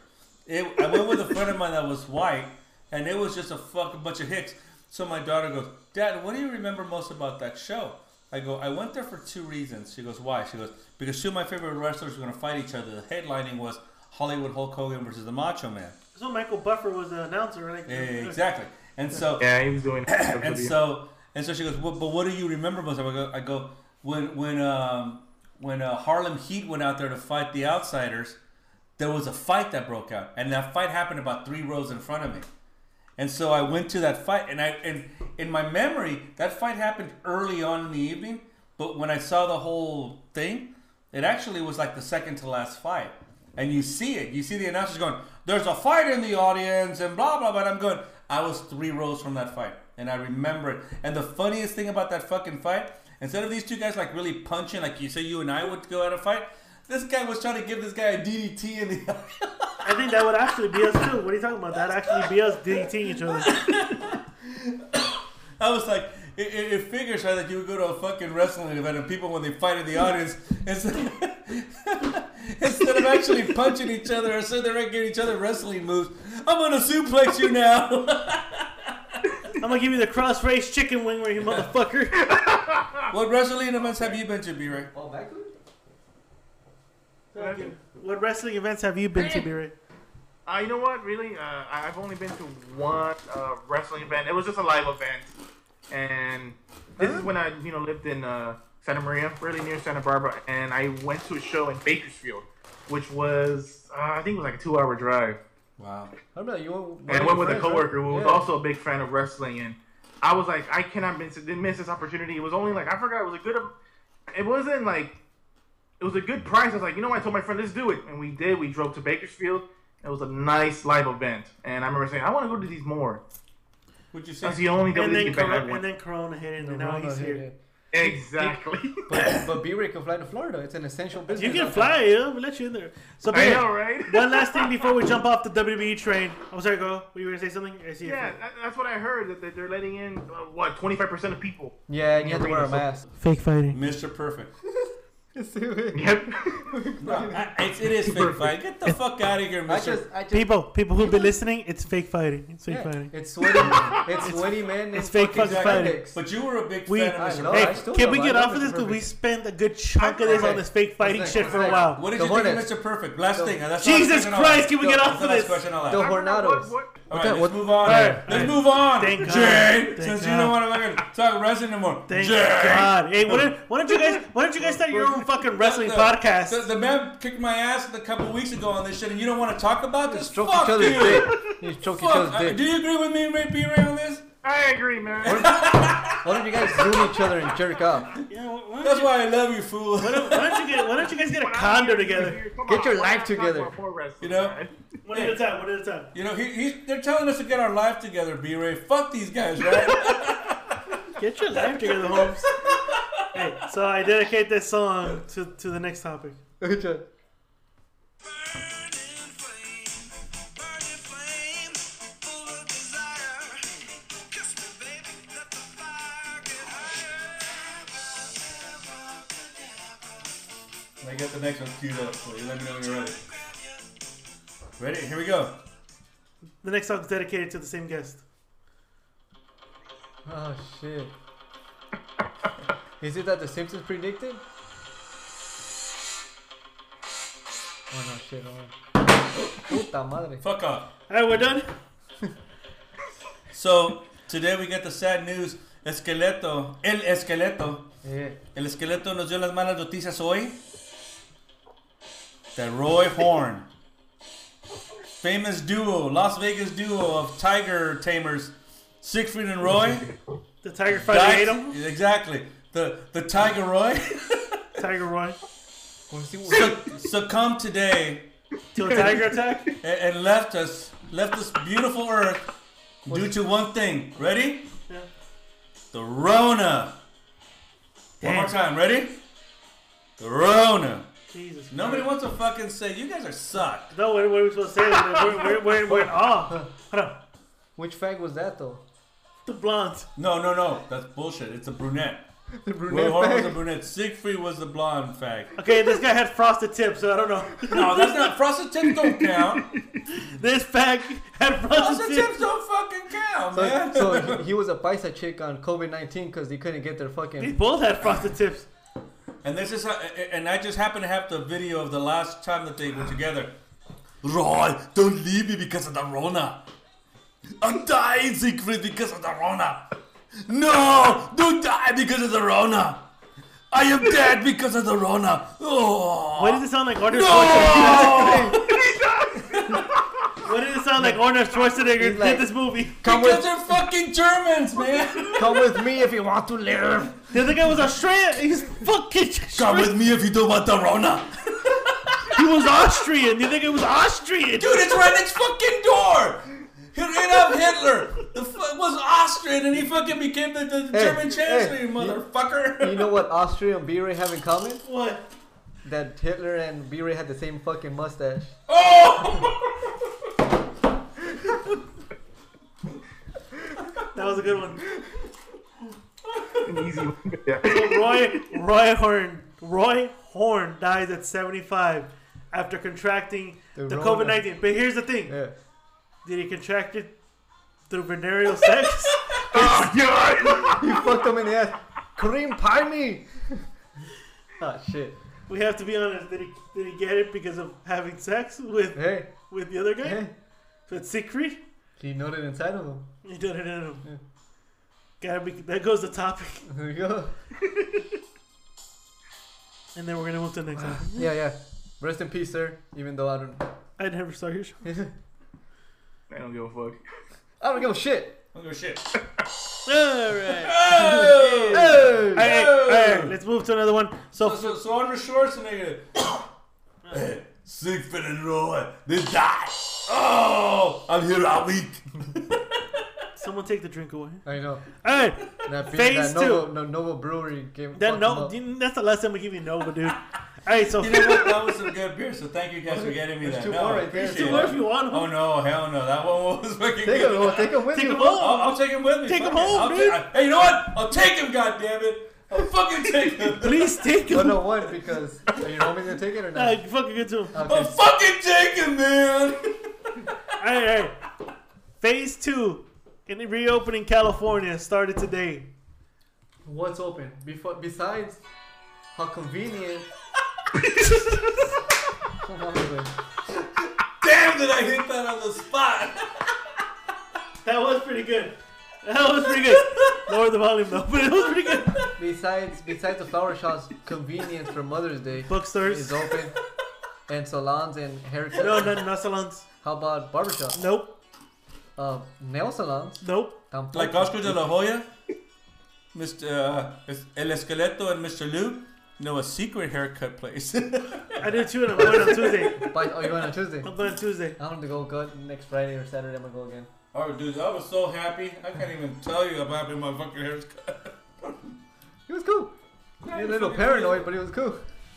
It, I went with a friend of mine that was white, and it was just a fucking bunch of hicks. So my daughter goes, Dad, what do you remember most about that show? I go, I went there for two reasons. She goes, Why? She goes, Because two of my favorite wrestlers were going to fight each other. The headlining was Hollywood Hulk Hogan versus the Macho Man. So Michael Buffer was the announcer, right? Exactly. And so Yeah, he was doing. and so and so she goes, well, but what do you remember most? I go, I go when when um, when uh, Harlem Heat went out there to fight the Outsiders, there was a fight that broke out, and that fight happened about three rows in front of me. And so I went to that fight, and I and in my memory, that fight happened early on in the evening. But when I saw the whole thing, it actually was like the second to last fight. And you see it, you see the announcers going, "There's a fight in the audience," and blah blah. blah. And I'm going, I was three rows from that fight, and I remember it. And the funniest thing about that fucking fight, instead of these two guys like really punching, like you say you and I would go at a fight, this guy was trying to give this guy a DDT in the. I think that would actually be us too. What are you talking about? That actually be us DDTing each other. I was like, it, it, it figures right that you would go to a fucking wrestling event and people when they fight in the audience instead, instead of actually punching each other or sitting there and giving each other wrestling moves, I'm gonna suplex you now. I'm gonna give you the crossface chicken wing, where you motherfucker. what wrestling events have you been to, B-Ray? Oh, backward? what wrestling events have you been to, B-Ray? Uh, you know what? Really, uh, I- I've only been to one uh, wrestling event. It was just a live event, and this is when I, you know, lived in uh, Santa Maria, really near Santa Barbara, and I went to a show in Bakersfield, which was, uh, I think, it was like a two-hour drive. Wow. I remember you went, And I went with a coworker who was Yeah. also a big fan of wrestling, and I was like, I cannot miss. Didn't miss this opportunity. It was only like I forgot. It was a good. It wasn't like it was a good price. I was like, you know, what? I told my friend, let's do it, and we did. We drove to Bakersfield. It was a nice live event, and I remember saying, I want to go to these more. What'd you say? That's the only And then, WWE event I Corona, and then Corona hit, and The now he's here. it. Exactly. But, but B-Ray can fly to Florida. It's an essential business. You can fly, yeah. We'll let you in there. So, I B-Ray, know, right? one last thing before we jump off the WWE train. I'm sorry, go. Were you gonna say something? I see. Yeah, that, that's what I heard. That- That they're letting in uh, what 25 percent of people. Yeah, and you have to wear a mask. Fake fighting. Mr. Perfect. Yep. No, it's, it is fake fighting. Get the fuck out of here, I Mr. just, I just, People, people who've been listening, it's fake fighting. It's fake yeah, fighting. it's sweaty, it's sweaty men. it's fake fucking fucking fighting. spandex. But you were a big We- fan of I Mr. know. Perfect. Hey, can we get off of this because we spent a good chunk of this on this fake fighting What's shit next? for a while? What did The you think Hornets. of Mr. Perfect? Last The- thing. That's the last Jesus Christ, can we get off of this? question I'll ask. The Hornados. What, what, All Okay, right, what- let's move on. Alright, let's thank- move on. thank God. Jay, Thank since you God. don't want to fucking talk wrestling anymore. Thank Jay. God. Hey, why don't, why don't you guys? Why don't you guys start your own fucking wrestling The- podcast? The, the man kicked my ass a couple weeks ago on this shit, and you don't want to talk about this? Stroke Fuck each other's dick. You stroke each Fuck. other's Uh, dick. do you agree with me, Ray B. Ray, on this? I agree, man. Why don't you guys zoom each other and jerk off? Yeah, why, why, That's don't you, why I love you, fool. why, don't, why don't you get? Why don't you guys get a condo together? Come Get your we're life not talking together. about more wrestling, You know? man. One at a time. One at a time. You know, he, he, they're telling us to get our life together, B-Ray. Fuck these guys, right? Get your life together, Holmes. hey, so I dedicate this song to, to the next topic. I got the next one queued up, so you let me know when you're ready. Ready? Here we go. The next song is dedicated to the same guest. Oh shit. Is it that the Simpsons predicted? Oh no shit, hold on. Puta madre. Fuck off. All right, we're done. So, today we get the sad news. Esqueleto, el esqueleto. Yeah. El esqueleto nos dio las malas noticias hoy. That Roy Horn, famous duo, Las Vegas duo of tiger tamers, Siegfried and Roy, The Tiger Fighter ate him. exactly. The the Tiger Roy Tiger Roy. Suc- succumbed today To a tiger attack. and, and left us left this beautiful earth due to one thing. Ready? Yeah. The Rona. One more time. Ready? The Rona. Jesus. Nobody Christ. wants to fucking say you guys are sucked. No, what, what are we supposed to say? We're, we're, we're, we're in. Hold on. Which fag was that though? The blonde. No, no, no. That's bullshit. It's a brunette. The Roy brunette Horn was the brunette. Siegfried was the blonde fag. Okay, this guy had frosted tips, so I don't know. No, that's not. Frosted tips don't count. This fag had frosted Frosted tips. tips don't fucking count, So, man. so he, he was a paisa chick on COVID nineteen because he couldn't get their fucking. They both had frosted tips. And this is how, and I just happen to have the video of the last time that they were together. Roy, don't leave me because of the Rona. I'm dying, Siegfried, because of the Rona. No, don't die because of the Rona. I am dead because of the Rona. Oh. Why does it sound like Schwarzenegger? No! Why did it sound like Arnold Schwarzenegger He's like- did this movie? Come because with, they're fucking Germans, man. come with me if you want to live. The other guy was Australian. He's fucking. Come with me if you don't want the Rona. He was Austrian. The other guy was Austrian. Dude, it's right next fucking door. Adolf Hitler the f- was Austrian and he fucking became the, the Hey, German chancellor, hey, you you- motherfucker. You know what Austria and B-Ray have in common? What? That Hitler and B-Ray had the same fucking mustache. oh! That was a good one. An easy one. Yeah. Roy Roy Horn Roy Horn dies at 75 after contracting The the, COVID 19. But here's the thing: Yeah. did he contract it through venereal sex? Oh, God! You fucked him in the ass. Kareem, pie me. Ah shit. we have to be honest. Did he did he get it because of having sex with Hey, with the other guy? hey. So it's secret. He noted inside of him. He did it in him. Gotta be. That goes the topic, There you go. and then we're gonna move to the next topic. Yeah, yeah. Rest in peace, sir. Even though I don't. I never saw your show. I don't give a fuck. I don't give a shit. Oh shit. All right. Oh! Hey. All right, all right, let's move to another one. So, So, so, so Arnold Schwarzenegger. hey, Siegfried and Roy, they died. Oh, I'm here all week. someone take the drink away. I know. All right, That, beer, Phase that two. Nova, no, Nova Brewery game. that no, that's the last time we give you Nova, dude. All right, so You know what? That was some good beer, so thank you guys for getting me There's that. two no, more I right there. appreciate two more it. if you want. Them. Oh no, hell no. That one was fucking Take good. him, take him with Take you. him bro. home. I'll, I'll take him with me. Take Fuck him home, I'll dude. ta- hey, you know what? I'll take him, goddammit. I'll fucking take him. Please take him. no, one because are you homie gonna take it or not? you fucking get to him. I'll Okay. fucking take him, man. hey, hey. Phase two in the reopening California started today. What's open? Before, besides how convenient. Come on, man. Damn, did I hit that on the spot? That was pretty good. That was pretty good. Lower the volume though, but it was pretty good. besides besides the flower shops, convenience for Mother's Day Bookstores. is open, and salons and haircuts. No, no, no salons. How about barbershops? Nope, Uh, nail salons. nope. Tampoco. Like Oscar de la Hoya, Mr. Uh, El Esqueleto, and Mr. Lou. No, a secret haircut place. I did too, and I'm going on Tuesday. But, oh, you're going on Tuesday? I'm going on Tuesday. I'm gonna go go next Friday or Saturday. I'm gonna go again. Oh, dude, I was so happy. I can't even tell you about having my fucking haircut. It was cool. Yeah, a little paranoid, but it was cool.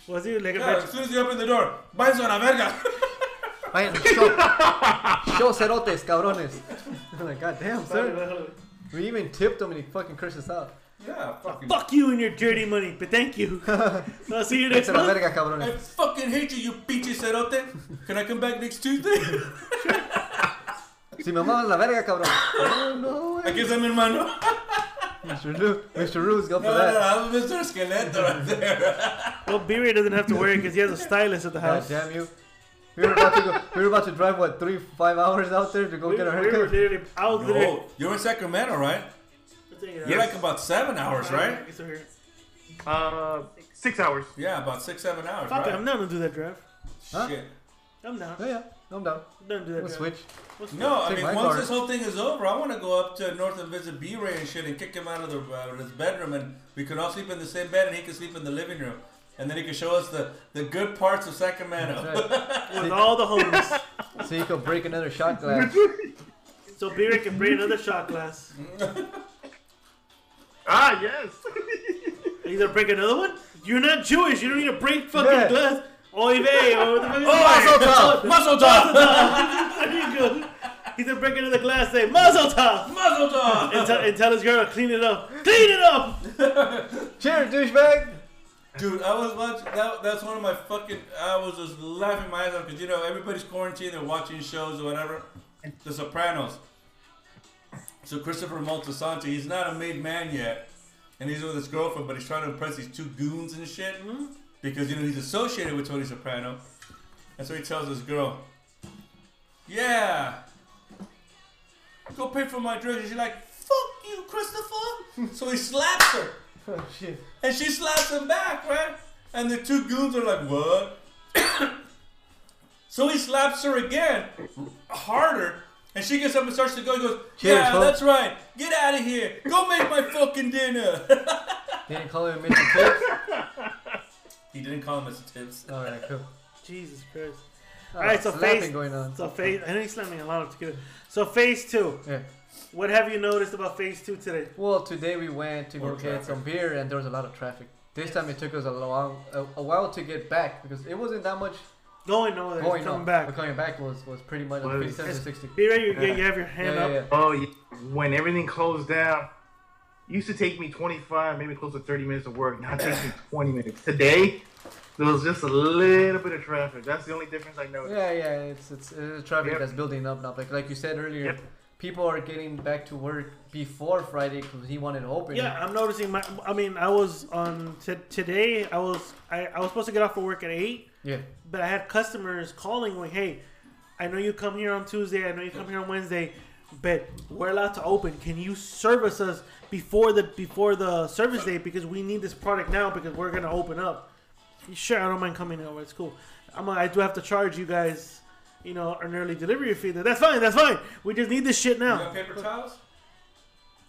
Was he like a Yeah, bitch? as soon as you open the door, váyanse a la verga. Vayan, show, show cerotes, cabrones. I'm like, God damn, sir. We even tipped him and he fucking cursed us out. Yeah, fucking. Fuck you and your dirty money, but thank you. I'll see you next Se la month. verga, I cabrones. fucking hate you, you pinche cerote. Can I come back next Tuesday? Si me mamas la verga, cabrón. Oh, no, Aquí way. está mi hermano. Mr. Lou, Mr. Lou's go for No, no, that. no, I'm Mr. Skeleto right there. Well, B-Ray doesn't have to worry because he has a stylist at the God house. damn you. We were about to go. We were about to drive what three, five hours out there to go We, get our we were haircut. literally, I was literally. No, you're in Sacramento, right? You're like about seven hours, right? Yes, sir. Uh, six hours. Yeah, about six, seven hours, Fuck it, right? I'm down to do that drive. Huh? Shit. I'm down. Oh yeah, I'm down. I'm down to do that We'll drive. switch. What's No, I mean, once car. this whole thing is over, I want to go up to North and visit B-Ray and shit and kick him out of the uh, his bedroom, and we can all sleep in the same bed, and he can sleep in the living room, and then he can show us the, the good parts of Sacramento. That's right. With all the homies. So you can break another shot glass. So B-Ray can break another shot glass. Ah, yes. Are you gonna break another one? You're not Jewish. You don't need to break fucking Yeah. glass. Oy vey, or what the fuck is Oh, oh that? Mazel tov! There you go. He's gonna break into the glass. Say Mazel top! Mazel top! And, tell- and tell his girl to clean it up. Clean it up. Cheers, douchebag. Dude, I was watching. That, that's one of my fucking. I was just laughing my ass off because you know everybody's quarantined. They're watching shows or whatever. The Sopranos. So Christopher Moltisanti, he's not a made man yet, and he's with his girlfriend, but he's trying to impress these two goons and shit mm-hmm. Because you know he's associated with Tony Soprano, and so he tells his girl, "Yeah, go pay for my drugs." And she's like, "Fuck you, Christopher!" so he slaps her. Oh shit. And she slaps him back, right? And the two goons are like, what? so he slaps her again, harder. And she gets up and starts to go. He goes, Cheers, yeah, folks." that's right. Get out of here. Go make my fucking dinner. Didn't call him Mr. Tips. He didn't call him Mr. Tips. All right, cool. Jesus Christ. Oh, All right, so slapping face- going on. So phase. I know he's slamming a lot of together. So phase two. Yeah. What have you noticed about phase two today? Well, today we went to go get some beer, and there was a lot of traffic. This time it took us a long, a, a while to get back because it wasn't that much Going nowhere. going coming on. back. But coming back was was pretty much like Was- 57 to 60. Be ready. You, Yeah. you have your hand yeah, up. yeah. Oh, yeah. when everything closed down, it used to take me 25, maybe close to 30 minutes of work. Now it takes me 20 minutes. Today, there was just a little bit of traffic. That's the only difference I noticed. Yeah, yeah, it's it's, it's traffic Yep. that's building up now. Like like you said earlier, Yep. people are getting back to work before Friday because he wanted to open. Yeah, I'm noticing. My, I mean, I was on t- today. I was I, I was supposed to get off for work at eight, yeah. but I had customers calling like, "Hey, I know you come here on Tuesday. I know you come here on Wednesday, but we're allowed to open. Can you service us before the before the service date because we need this product now because we're gonna open up." Sure, I don't mind coming over. It's cool. I'm like, I do have to charge you guys, you know, an early delivery fee. That's fine. That's fine. We just need this shit You now. got paper towels?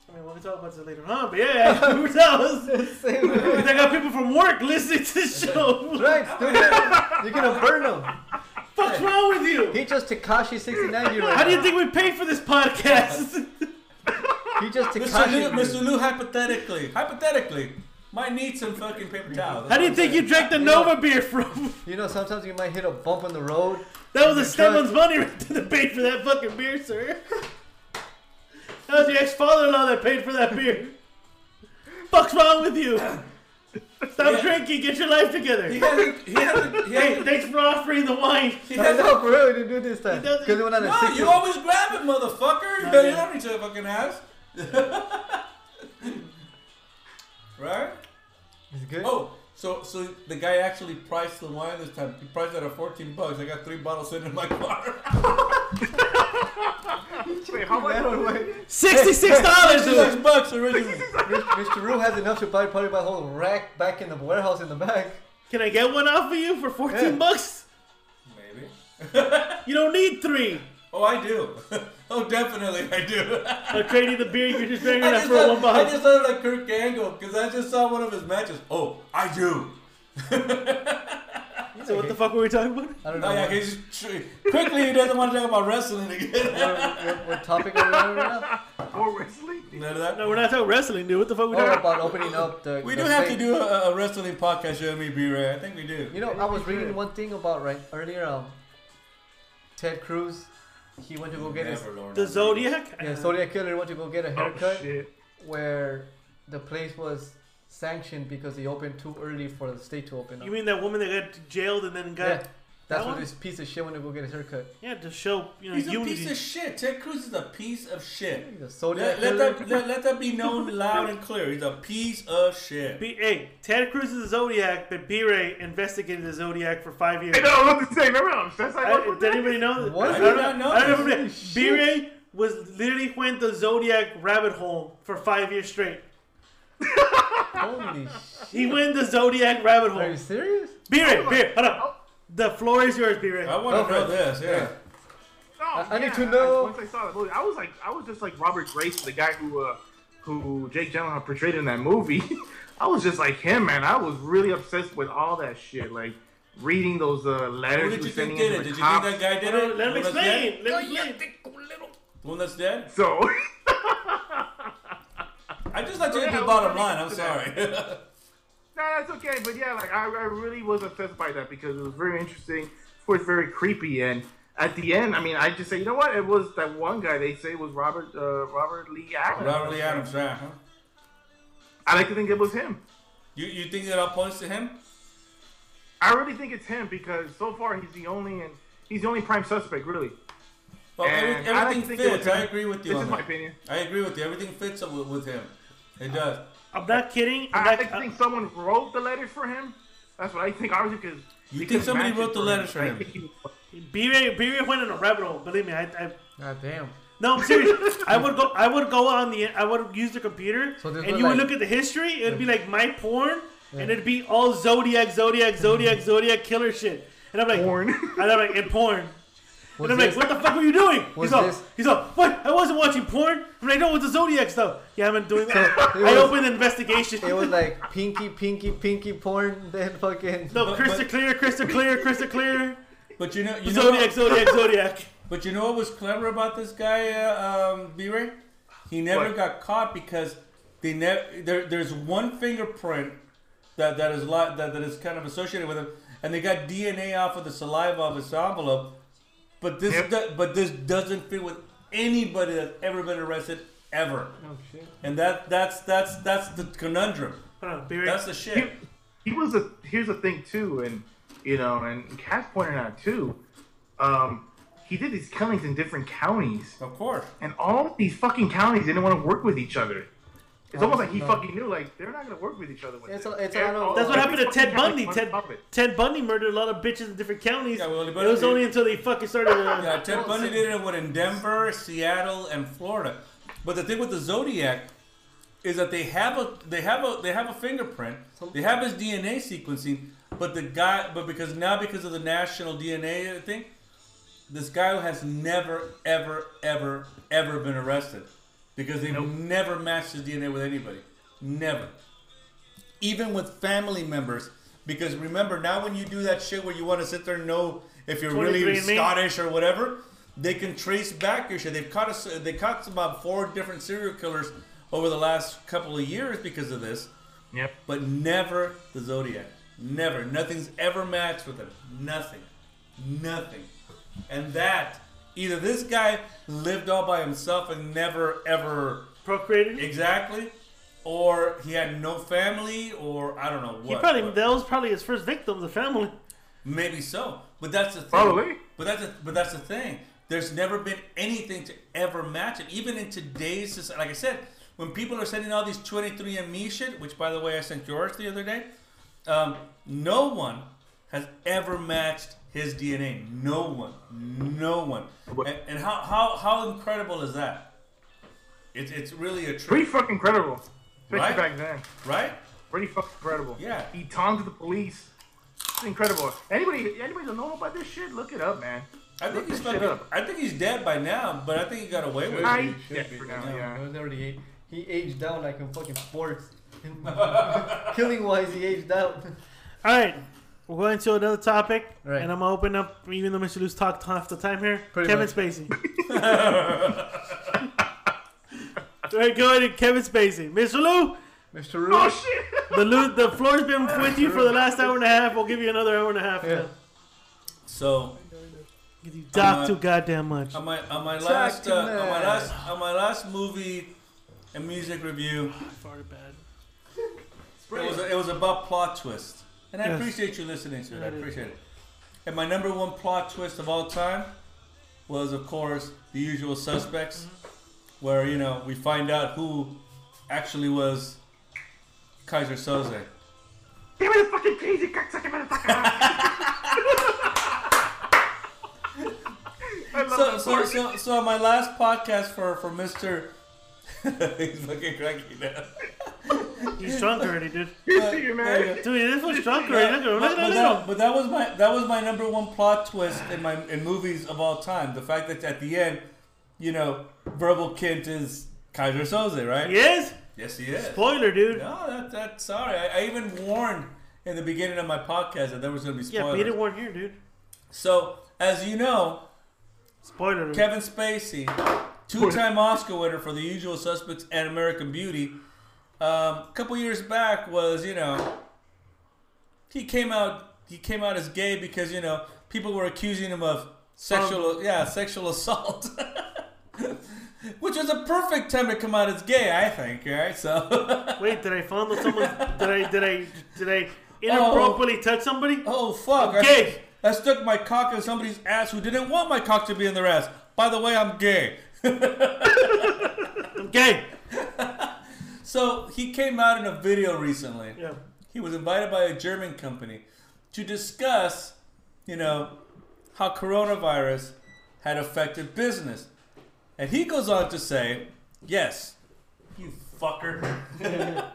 I mean, we'll talk about this later on, but yeah, paper towels. Because I got people from work listening to the show. Right, dude, you're gonna burn him. What's wrong with you? He just Tekashi 69 year old. How do you think we pay for this podcast? He just Mr. Lou, Tekashi. Mr. Lou, hypothetically, hypothetically, might need some fucking paper towels. How do you think you drank the Nova beer from? You know, sometimes you might hit a bump in the road. That was a That's money right to the pay for that fucking beer, sir. That was your ex-father-in-law that paid for that beer. Fuck's wrong with you? Stop Yeah. drinking. Get your life together. He hasn't. He hasn't. He Hey, hasn't. thanks for offering the wine. He I hasn't know, for real, we didn't do this time. He doesn't- Because we went on a no, you always grab it, motherfucker. No, you yeah. don't need to fucking ask. right? It's good. Oh, so so the guy actually priced the wine this time. He priced it at 14 bucks. I got three bottles sitting in my car. Wait, how much? Man, wait. Sixty-six dollars, Six bucks originally. Mr. Rue has enough to buy probably buy a whole rack back in the warehouse in the back. Can I get one off of you for fourteen Yeah. bucks? Maybe. You don't need three. Oh, I do. oh, definitely I do. I'm the beer you're just drinking I that just, for one thought, I bottle. just sounded like Kurt Angle because I just saw one of his matches. Oh, I do. So what the fuck were we talking about? I don't know. Oh yeah, what, he's quickly he doesn't want to talk about wrestling again. what, what, what topic are we on right now? More wrestling? None of that. No, we're not talking wrestling, dude. What the fuck we Oh, talking? about opening up the. We the do have to do a, a wrestling podcast, you and me, B-Ray. I think we do. You know, I was reading one thing about right earlier. Um, Ted Cruz, he went to go get his The Zodiac. yeah, Zodiac killer went to go get a Oh, haircut shit. where the place was sanctioned because they opened too early for the state to open up. You mean that woman that got jailed and then got yeah, that's that what this piece of shit went to go get his haircut. yeah to show you know He's a unity. piece of shit. Ted Cruz is a piece of shit. The Zodiac Let, let that let, let that be known loud and clear. He's a piece of shit. B- hey, Ted Cruz is a Zodiac, but B-Ray investigated the Zodiac for five years. Hey, no, I was about to say, remember how obsessed I was I, did anybody know? that? What? I I don't did not know I don't that. know. B-Ray was literally went the Zodiac rabbit hole for five years straight. Holy shit! He went the Zodiac rabbit hole. Are you serious? B-Ray, B-Ray, hold up. The floor is yours, B-Ray. I want to Okay. know this. Yeah. No, I- I need to know- once I saw that movie, I was like, I was just like Robert Grace, the guy who, uh, who Jake Gyllenhaal portrayed in that movie. I was just like him, man. I was really obsessed with all that shit, like reading those uh, letters. Who he did you think did it? the Did you think that guy did it? Let me The one that's dead? explain. Let me explain. The one that's dead? So, I just like to get to the bottom line. I'm sorry. no, that's okay. But yeah, like I, I really was obsessed by that because it was very interesting. Of course, very creepy. And at the end, I mean, I just say, you know what? It was that one guy they say was Robert, uh, Robert Lee Adams. Robert Lee Adams, right? Huh? I like to think it was him. You you think that all points to him? I really think it's him because so far he's the only and he's the only prime suspect, really. Well, every, And I everything think fits. I agree with you This on is my opinion. I agree with you. Everything fits with, with him. It does. I'm not kidding. I'm I, not, I think someone wrote the letters for him. That's what I think. Obviously, because You think somebody wrote the letters for him? B-Ray, B-Ray went in a rabbit hole. Believe me, I, I God damn. No, I'm serious. I would go. I would go on the. I would use the computer, So and was you would look at the history. It'd be like my porn, and it'd be all Zodiac, Zodiac, Zodiac, Zodiac killer shit. And I'm like, Porn. and I'm like, and porn. Was and I'm like, what the fuck were you doing? He's all, this- he's all, what? I wasn't watching porn. I'm like, no, it's the Zodiac stuff. Yeah, I've been doing that. it I was- opened an investigation. It was like pinky, pinky, pinky porn. Then fucking. no, But- crystal but- clear, crystal clear, crystal clear. But you know, you know, Zodiac, what, Zodiac, Zodiac. but you know what was clever about this guy, uh, um, B-Ray? He never What? got caught because they never. There, there's one fingerprint that that is li- that that is kind of associated with him, and they got DNA off of the saliva of his envelope. But this, Yep. do- but this doesn't fit with anybody that's ever been arrested ever. Oh shit. And that that's that's that's the conundrum. Hold on, That's the he, shit. he was a. Here's the thing too, and you know, and Cass pointed out too. Um, he did these killings in different counties, Of course. and all these fucking counties didn't want to work with each other. It's almost like he no. fucking knew, like they're not gonna work with each other. With It's a- it's a They're lot of- all- That's what happened to Ted Bundy. Ted. Ted Bundy murdered a lot of bitches in different counties. Yeah, well, it was it- only until they fucking started. Uh, Yeah, Ted Bundy did it what in Denver, Seattle, and Florida. But the thing with the Zodiac is that they have a they have a they have a fingerprint. They have his DNA sequencing, but the guy but because now because of the national DNA thing, this guy has never ever ever ever been arrested because they've never matched his DNA with anybody. Never. Even with family members. Because remember, now when you do that shit where you want to sit there and know if you're really 23andMe? Scottish or whatever, they can trace back your shit. They've caught us. They caught about uh, four different serial killers over the last couple of years because of this, Yep. but never the Zodiac. Never. Nothing's ever matched with them. Nothing. Nothing. And that either this guy lived all by himself and never ever procreated. exactly, or he had no family, or I don't know what. He probably but- that was probably his first victim, the family. Maybe so, but that's the thing. Probably. But that's the, but that's the thing. There's never been anything to ever match it. Even in today's society, like I said, when people are sending all these 23andMe shit, which by the way I sent yours the other day, um, no one has ever matched his DNA. No one. No one. And, and how, how how incredible is that? It's it's really a Pretty treat, fucking credible, especially Right? back then. right? Pretty fucking incredible. Yeah. He taunted the police. It's incredible. Anybody, anybody that know about this shit, look it up, man. I think Look he's that fucking, up. I think he's dead by now, but I think he got away with I- it. Should yeah, be, for but now, no, yeah. He was already he aged down like in fucking sports. Killing wise, he aged out. All right, we're going to another topic, Right. and I'm gonna open up. Even though Mr. Lou's talked half the time here, Pretty Kevin much. Spacey. All right, go ahead, Kevin Spacey, Mr. Lou. Mr. Rue. Oh shit! The Lou, the floor's been with you for the last hour and a half. We'll give you another hour and a half. Yeah. So you talk too goddamn much. on my on my Talk last uh, on my last on my last movie and music review, I farted bad. it was it was about plot twist, and I Yes. appreciate you listening to it. I appreciate it. And my number one plot twist of all time was, of course, The Usual Suspects, mm-hmm. where you know we find out who actually was Keyser Söze. Give me the fucking keys, you cocksucker motherfucker! I love So, so, so, so my last podcast for for Mister, he's looking cranky now. He's drunk already, dude. You. Dude, this was drunk already. Look at him. But, Look but at that, him. but that was my that was my number one plot twist in my in movies of all time. The fact that at the end, you know, Verbal Kint is Keyser Söze, right? Yes? Yes, he is. Spoiler, dude. No, that that's sorry. I, I even warned in the beginning of my podcast that there was going to be Yeah, spoilers. Peter weren't warn here, dude. So as you know, Spoiler. Kevin Spacey, two-time Oscar winner for The Usual Suspects and American Beauty, um, a couple years back was you know he came out he came out as gay because you know people were accusing him of sexual yeah sexual assault. Which was a perfect time to come out as gay, I think, right? So, Wait, did I fondle someone? Did I? Did I? Did I inappropriately touch somebody? oh fuck, I'm gay. I, I stuck my cock in somebody's ass who didn't want my cock to be in their ass. By the way, I'm gay. I'm gay. So he came out in a video recently. Yeah. He was invited by a German company to discuss, you know, how coronavirus had affected business. And he goes on to say, yes, you fucker.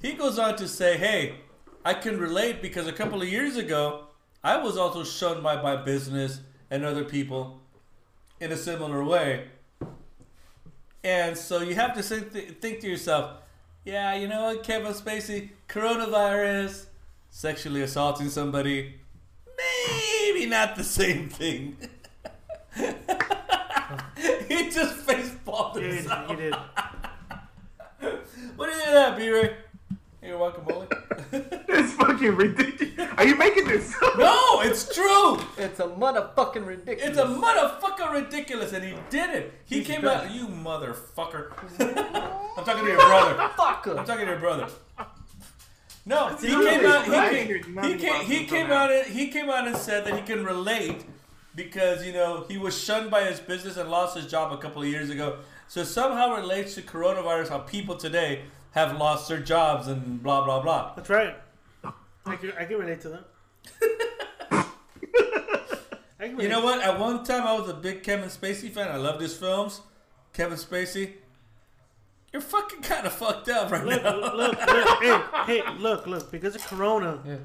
he goes on to say, hey, I can relate because a couple of years ago, I was also shunned by my business and other people in a similar way. And so you have to think, think to yourself, yeah, you know what, Kevin Spacey, coronavirus, sexually assaulting somebody, maybe not the same thing. he just face palmed He did. himself. He did. What do you think of that, B-Ray? Hey, welcome, Molly. It's fucking ridiculous. Are you making this no, it's true. It's a motherfucking ridiculous. It's a motherfucker ridiculous, and he did it. He He's came done. out, you motherfucker. I'm talking to your brother. I'm talking to your brother. No, he came out. He came, he came, he came out. And, he came out and said that he can relate because you know he was shunned by his business and lost his job a couple of years ago. So somehow relates to coronavirus how people today have lost their jobs and blah blah blah. That's right. I can, I can relate to that. You know what? At one time, I was a big Kevin Spacey fan. I loved his films. Kevin Spacey, you're fucking kind of fucked up right Look, now. look, look, hey, hey, look, look. Because of Corona, Yeah.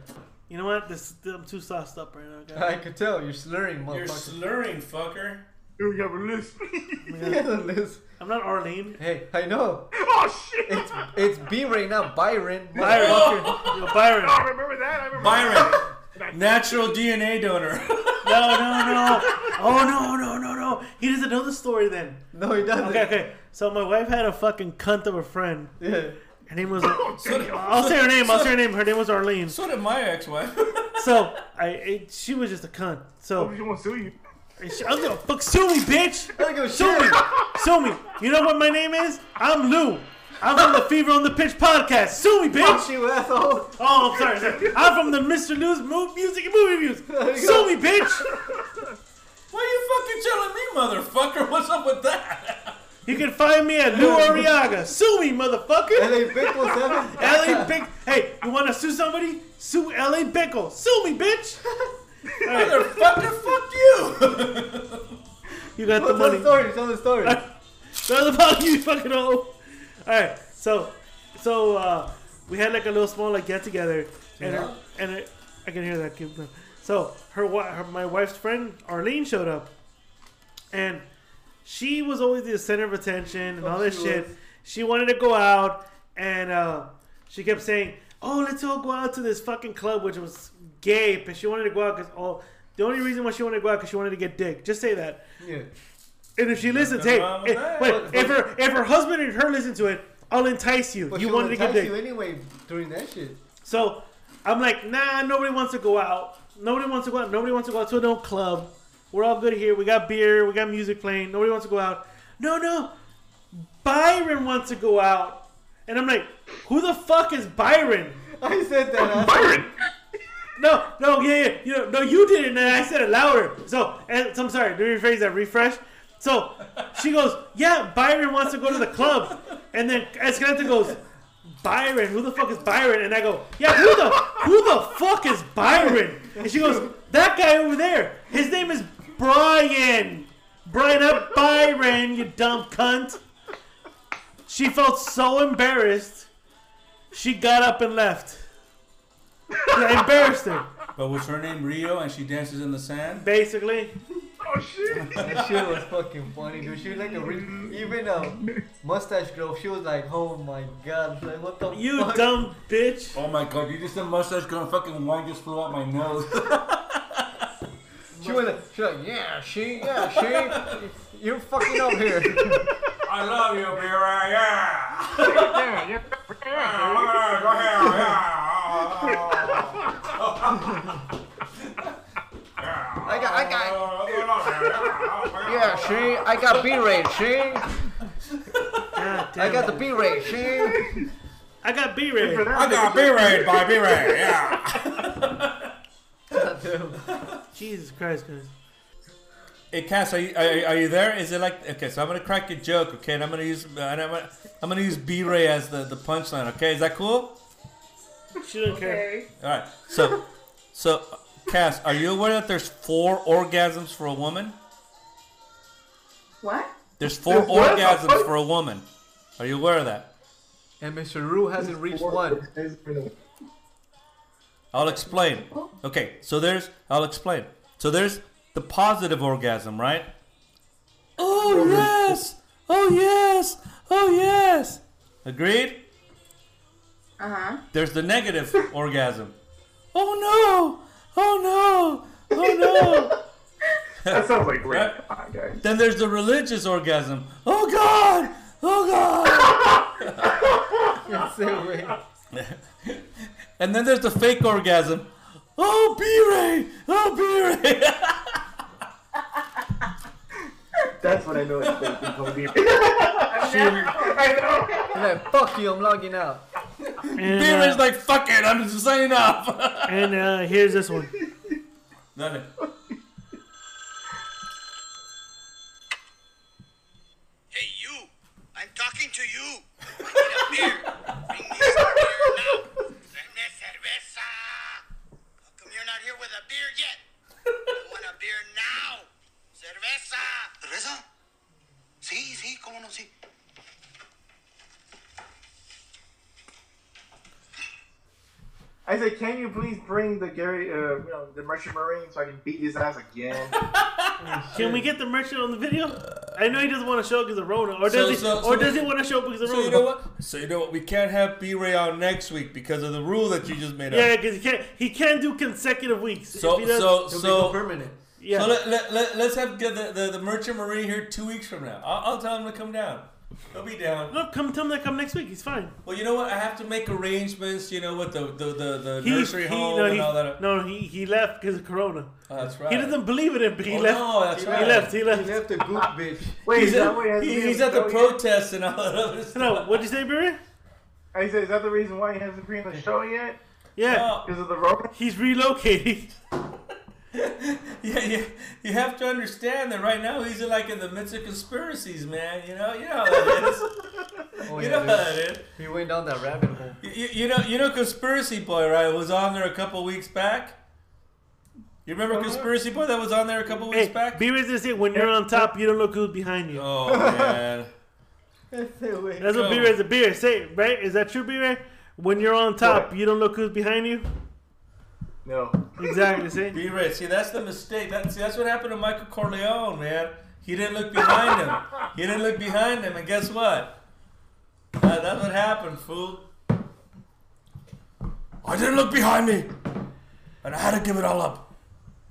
you know what? This I'm too sauced up right now, I guys. could tell you're slurring, motherfucker. You're slurring, fucker. Here we have a list. Liz. I'm not Arlene. hey, I know. oh shit! It's it's B right now, Byron. Byron. Oh, Yo, Byron. Oh, I remember that. I remember Byron, natural DNA donor. No, no, no. Oh no, no, no, no. He doesn't know the story then. No, he doesn't. Okay, okay. So my wife had a fucking cunt of a friend. Yeah. Her name was. Oh, so, I'll say her name. I'll say her name. Her name was Arlene. so did my ex-wife. So I, it, she was just a cunt. So oh, She won't sue you. She, I was gonna fuck sue me, bitch. I don't give a Sue me, sue me. You know what my name is? I'm Lou. I'm from the Fever on the Pitch podcast. Sue me, Fuck bitch. you, asshole. Oh, I'm sorry. sorry. I'm from the Mr. News Mo- Music and Movie Reviews. Sue go. me, bitch. Why are you fucking telling me, motherfucker? What's up with that? You can find me at Lou Arriaga. Sue me, motherfucker. LA Pickle 7. LA Bick. Hey, you want to sue somebody? Sue LA Bickle. Sue me, bitch. Motherfucker, fuck you. You got the money. Tell the story. Tell the story. Tell about you fucking hoe. Alright, so so uh we had like a little small like get together and her, and I can hear that kid. So her, her my wife's friend Arlene showed up and she was always the center of attention and all this she shit. was. She wanted to go out and uh she kept saying, oh, let's all go out to this fucking club, which was gay, but she wanted to go out because oh, the only reason why she wanted to go out because she wanted to get dick. Just say that. Yeah. And if she listens, hey, if, wait, But- if her if her husband and her listen to it, I'll entice you. But you she wanted to get dick. you anyway during that shit. So I'm like, nah, nobody wants to go out. Nobody wants to go out. Nobody wants to go out to a no club. We're all good here. We got beer. We got music playing. Nobody wants to go out. No, no. Byron wants to go out. And I'm like, who the fuck is Byron? I said that. I Byron. No, no, yeah, yeah. You know, no, you did it, and I said it louder. So, and, so I'm sorry. Let me rephrase that. Refresh. So she goes, yeah, Byron wants to go to the club, and then Escalante goes, Byron, who the fuck is Byron? And I go, yeah, who the who the fuck is Byron? And she goes, that guy over there. His name is Brian. Brian, not Byron, you dumb cunt. She felt so embarrassed. She got up and left. I embarrassed her, But was her name Rio and she dances in the sand? basically. Oh shit. That shit was fucking funny, dude. She was like a re- even a mustache girl. She was like, oh my god, like what the You fuck? dumb bitch. Oh my god, you just said mustache girl and fucking wine just flew out my nose. She was like, she was like, yeah, she, yeah, she. You're fucking up here. I love you, Vera, yeah! Yeah, yeah. yeah. Go ahead, I got, I got. Yeah, she. I got B-rate, she. God damn I got the it. B-rate, she. I got B-Ray. I got B-Ray by B-Ray, yeah! Jesus Christ, guys. Hey Cass, are you, are, are you there? Is it like okay? So I'm gonna crack a joke, okay? And I'm gonna use and I'm gonna, I'm gonna use B-Ray as the, the punchline, okay? Is that cool? She don't care. All right. So, so Cass, are you aware that there's four orgasms for a woman? What? There's four There's what? orgasms for a woman. Are you aware of that? And Mr. Rue hasn't reached one. I'll explain. Oh. Okay, so there's I'll explain. So there's the positive orgasm, right? Oh yes! Oh yes! Oh yes! Agreed? Uh huh. There's the negative orgasm. Oh no! Oh no! Oh no! That sounds like great. Right. Come then there's the religious orgasm. Oh god! Oh god! Say wait. and then there's the fake orgasm. Oh B-Ray! Oh B-Ray! That's what I know it's fake. It's gonna be- I know. Like, fuck you, I'm logging out. And, B-Ray's uh, like, fuck it, I'm just signing off. and uh, here's this one. Dale. Hey, you! I'm talking to you! I need a beer! Bring me some beer Cerveza! ¿Cerveza? Sí, sí, cómo no, sí. I said, can you please bring the Gary, uh, you know, the Merchant Marine so I can beat his ass again? Can we get the merchant on the video? I know he doesn't want to show because of Rona, or does So- he? so- or so- does he want to show up because of So Rona? you know what? So you know what? We can't have B-Ray on next week because of the rule that you just made up. Yeah, because he can't. He can't do consecutive weeks. So If he does- so He'll so be permanent. Yeah. so let, let, let, let's have get the, the the merchant marine here two weeks from now. I'll, I'll tell him to come down. He'll be down. No, come tell him to come next week. He's fine. Well, you know what? I have to make arrangements. You know, with the the the, the He, nursery he, home no, and he, all that. no, he he left because of Corona. Oh, that's right. He doesn't believe in it, but he Oh, left. no, that's he right. left. He left. He left. left the goop bitch. Wait, He's is that at, why he hasn't he- been he's at the oh, show yet? protests and all that other stuff. No, what'd you say, Barry? I said, is that the reason why he hasn't been on the show yet? Yeah, No. Because of the road? he's relocating. Yeah, yeah, you have to understand that right now he's like in the midst of conspiracies, man. You know, you know how that is. Oh, you yeah, know how dude. that is. He went down that rabbit hole. You, you- you know, you know, conspiracy boy, right? Was on there a couple weeks back. You remember oh, conspiracy boy that was on there a couple weeks Hey, back? B-Ray's gonna say when you're on top, you don't look who's behind you. Oh man, That's what Go. B-Ray's a beer. Say it, right? Is that true, B-Ray? When you're on top, What? you don't look who's behind you. No. Exactly. See. be right. See, that's the mistake. That's see, that's what happened to Michael Corleone, man. He didn't look behind him. He didn't look behind him, and guess what? Uh, that's what happened, fool. I didn't look behind me, and I had to give it all up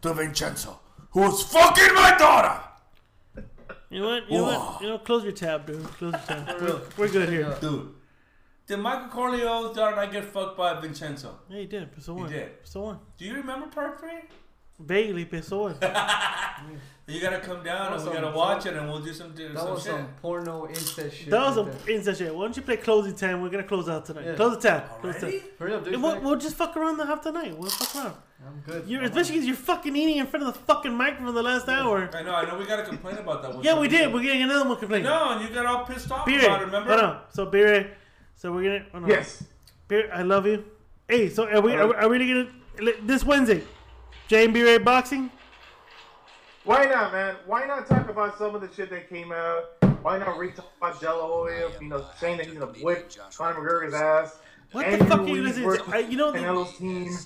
to Vincenzo, who was fucking my daughter. You know what? You know what? You know, close your tab, dude. Close your tab. We're, we're good here. Dude, did Michael Corleone's daughter not get fucked by Vincenzo? Yeah, he did. So one. He did. So one. Do you remember part three? Vaguely, but so one. You gotta come down and we That was gotta some- watch it and we'll do some, do That some was shit. some porno incest shit. That was right a there. instant shit. Why don't you play closing time? We're gonna close out tonight. Yeah. Close the tab. Close the tab. Hurry up, dude. We'll, we'll just fuck around the half the night. We'll fuck around. I'm good. You're, especially because you're fucking eating in front of the fucking microphone the last hour. I know, I know we gotta complain about that one. Yeah, we did. We're getting another one complaining. No, and you got all pissed off Beer. about it, remember? Hold on. So Beer. So we're gonna. Oh, Hold on. Yes. Beer, I love you. Hey, so are we? Are, we- are we really gonna this Wednesday? J and B boxing. Why not, man? Why not talk about some of the shit that came out? Why not re-talk about De La Hoya, you know, saying that he's gonna whip Conor McGregor's ass? What the fuck are you listening to? I, you know, the, Canelo's team.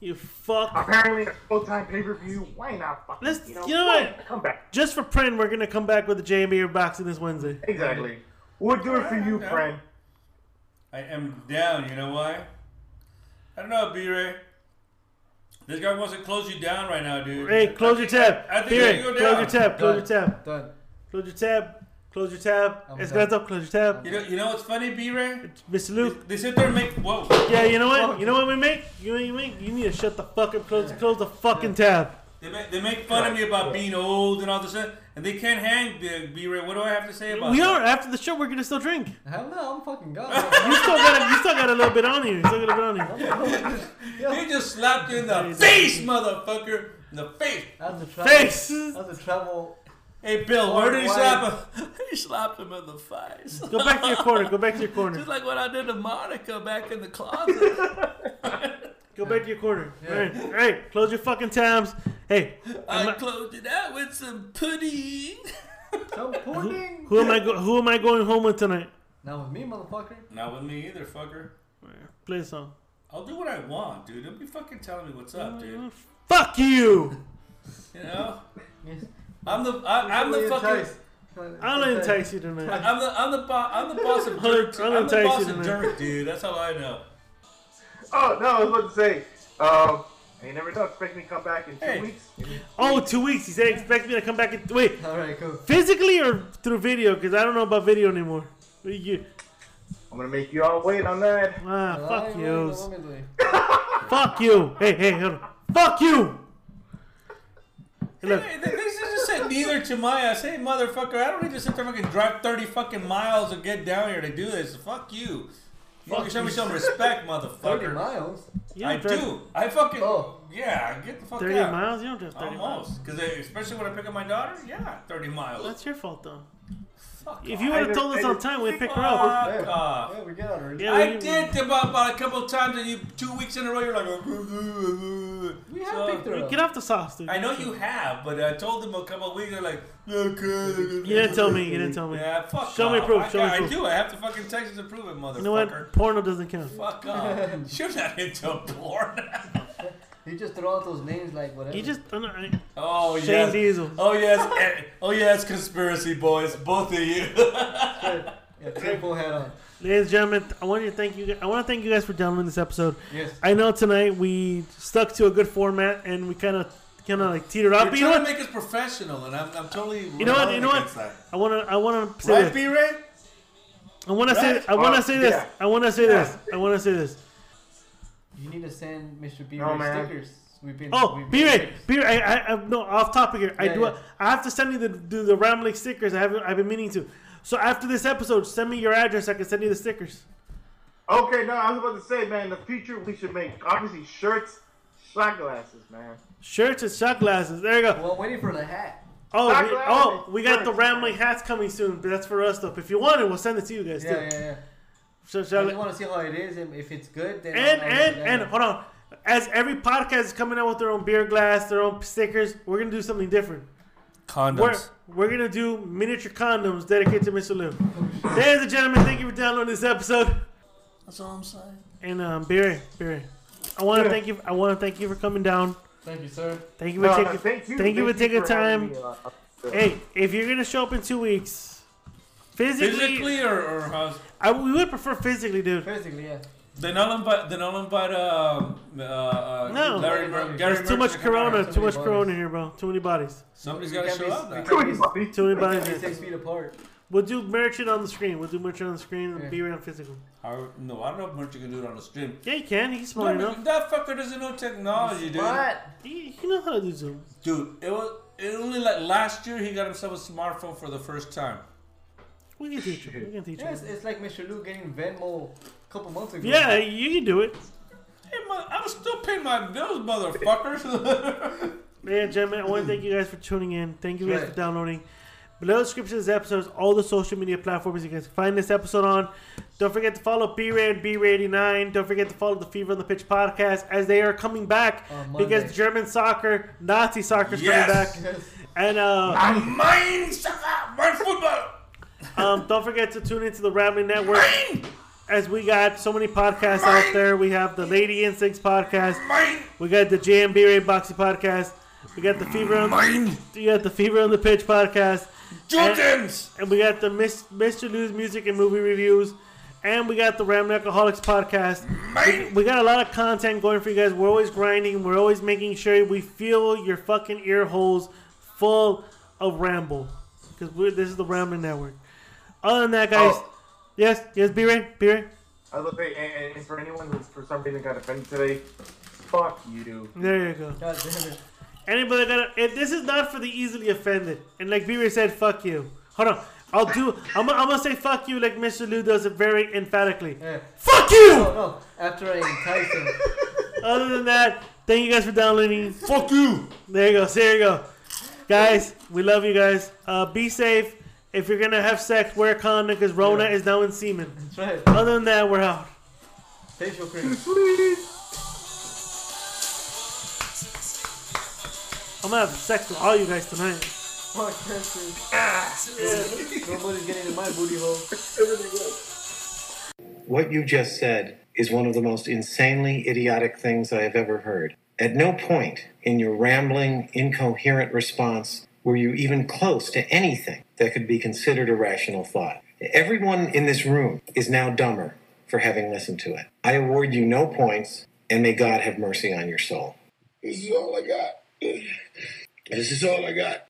you fuck. Apparently, a full-time pay-per-view. Why not? Fucking, Let's- you know, you know what? Come back. Just for print, we're gonna come back with the J and B boxing this Wednesday. Exactly. We'll do it for you, friend. I am down, you know why? I don't know, B-Ray. This guy wants to close you down right now, dude. Hey, close your tab. I think Beer, you go close your tab. Close your Done. tab. Done. Close your tab. Close your tab. I'm Esqueleto, close your tab. You know, you know what's funny, B-Ray? Mr. Luke. They sit there and make, whoa. Yeah, you know what? You know what we make? You know what you make? You need to shut the fuck up. Close, close the fucking tab. They make, they make fun of me about being old and all this stuff, and they can't hang the B-Ray. What do I have to say about We that? are after the show. We're gonna still drink. Hell no, I'm fucking gone. You still got, a, you still got a little bit on you. You still got a little bit on you. He just slapped you in the face, motherfucker. In the face. That's the travel. Face. That's the travel. Hey, Bill, where did he Why- slap him? he slapped him in the face. Go back to your corner. Go back to your corner. Just like what I did to Monica back in the closet. Go back to your corner. All right, all right. Close your fucking tabs. Hey, I am I- closed it out with some pudding. Some pudding. who am I? Go, who am I going home with tonight? Not with me, motherfucker. Not with me either, fucker. Play a song. I'll do what I want, dude. Don't be fucking telling me what's up, dude. Uh, fuck you. You know, I'm the I, I'm the fucking. I'll entice you tonight. I'm the I'm the bo- I'm the boss of I'll- dirt. I'll I'm the boss of tonight. dirt, dude. That's all I know. Oh no, I was about to say. Um, you never know. Expect me to come back in two Hey. weeks. Oh, two weeks. He said expect me to come back. In, wait, All right, cool. physically or through video? Because I don't know about video anymore. What do You, I'm gonna make you all wait on that. ah, fuck you. bueno, Fuck you. Hey, hey, hold on. Fuck you. Hey, look, Hey, they, they just said neither to my ass. Hey, motherfucker, I don't need to sit there and fucking drive 30 fucking miles and get down here to do this. Fuck you. You fucking show me some respect, motherfucker. 30 motherfucker. miles. you I don't drive do. I fucking. Oh. Yeah, get the fuck 30 out. miles? You don't drive 30 miles. Almost. Because especially when I pick up my daughter, yeah, 30 miles. That's your fault, though. Fuck If you would have told us on time, we'd pick her up. Fuck off. Yeah, we get out already. Yeah, I we- did about, about a couple of times, and you two weeks in a row, you're like, oh, We have So- picked her up. Get off the sauce, dude. I know you have, but I told them a couple of weeks. They're like, okay. You didn't tell me. You didn't tell me. Yeah, fuck Show me off. proof, I, show me I proof. do. I have to fucking text you to prove it, motherfucker. You know what? Porno doesn't count. Fuck off. You're not into porn. He just throw out those names like whatever. He just. I'm not- oh Shane yes. Diesel. Oh yes. eh, Oh yes. Conspiracy boys, both of you. Yeah, triple head on. Ladies and gentlemen, I want to thank you. I want to thank you guys for downloading this episode. Yes. I know tonight we stuck to a good format and we kind of, kind of like teetered You're up. But you know trying to what? make us professional, and I'm, I'm totally. You know what? You know what? that. I want to. I want to say Right, this. B-Ray? I want to say. I want Oh, to say this. I want to say this. I want to say this. You need to send Mr. B No, man. stickers. We've been. Oh, we've B-Ray, stickers. B Ray, I, I, I, no, off topic here. Yeah, I do. yeah. I have to send you the the, the Ram stickers. I haven't. I've been meaning to. So after this episode, send me your address. I can send you the stickers. Okay, no, I was about to say, man. In the future, we should make obviously shirts, shot glasses, man. Shirts and shot glasses. There you go. Well, I'm waiting for the hat. Oh, we, oh, we got the shirts. Ram Lake hats coming soon, but that's for us though. If you want it, we'll send it to you guys Yeah, too. yeah, yeah. So I shall just I- want to see how it is, and if it's good, then. and I'll- I'll- and yeah, and hold on. As every podcast is coming out with their own beer glass, their own stickers, we're gonna do something different. Condoms. We're, Condoms. we're gonna do miniature condoms dedicated to Mr. Lou. Ladies and gentlemen, thank you for downloading this episode. That's all I'm saying. And um, Barry, Barry, I want to Yeah. thank you. I want to thank you for coming down. Thank you, sir. Thank you for No, no, taking. thank you. thank you for taking having time. me, uh, Hey, if you're gonna show up in two weeks, physically, Physically or, or how's? I, we would prefer physically, dude. Physically, yeah. Then I'll invite. Then I'll invite. Um, uh, uh, No. Larry Mer- Gary There's too much Corona, on. too much Somebody Corona bodies. here, bro. Too many bodies. Somebody's We got to can't show be- up. we Now. can't be- Too many we bodies. can't be here. six feet apart. We'll do merchant on the screen. We'll do merchant on the screen and Yeah. be around physical. How- no, I don't know if Merchant can do it on the stream. Yeah, he can. He's No, smart but enough. that fucker doesn't know technology, dude. What? He, he knows how to do Zoom. Dude, it was it only like last year he got himself a smartphone for the first time. We can teach him. We can teach Yeah, it's, him. it's like Mr. Lou getting Venmo a couple months ago. Yeah, you can do it. Hey, man, I'm still paying my bills, motherfuckers. Ladies and gentlemen, I want to thank you guys for tuning in. Thank you guys Right. for downloading. Below the description of this episode is all the social media platforms you guys can find this episode on. Don't forget to follow B-Ray and B-Ray89. Don't forget to follow the Fever on the Pitch podcast as they are coming back because German soccer, Nazi soccer is Yes. coming back. Yes. And uh, Mine, sucker, mine football. Um, don't forget to tune into the Rambling Network as we got so many podcasts out there. We have the Lady Instincts podcast. We got the JMB Ray Boxing podcast. We got the Fever on mine, we got the Fever on the Pitch podcast. Jordans. And we got the Miss, Mr. Lou's music and movie reviews. And we got the Ram Alcoholics podcast. Mine. We got a lot of content going for you guys. We're always grinding. We're always making sure we fill your fucking ear holes full of ramble. Because this is the Rambling Network. Other than that, guys. Oh. Yes, yes, B Ray, B Ray. I was gonna and, and for anyone who for some reason got offended today, fuck you. Dude. There you go. God damn it. Anybody got if this is not for the easily offended. And like B Ray said, fuck you. Hold on. I'll do I'm, gonna- I'm gonna say fuck you like Mr. Lou does it very emphatically. Yeah. Fuck you! No, no. After I entice him. Other than that, thank you guys for downloading. Fuck you. There you go. So there you go. Guys, we love you guys. Uh, be safe. If you're gonna have sex, wear a condom because Rona Yeah. is now in semen. That's right. Other than that, we're out. Facial cream. I'm gonna have sex with all you guys tonight. Fuck that shit. Ah. Nobody's getting in my booty hole. What you just said is one of the most insanely idiotic things I have ever heard. At no point in your rambling, incoherent response were you even close to anything that could be considered a rational thought. Everyone in this room is now dumber for having listened to it. I award you no points, and may God have mercy on your soul. This is all I got. This is all I got.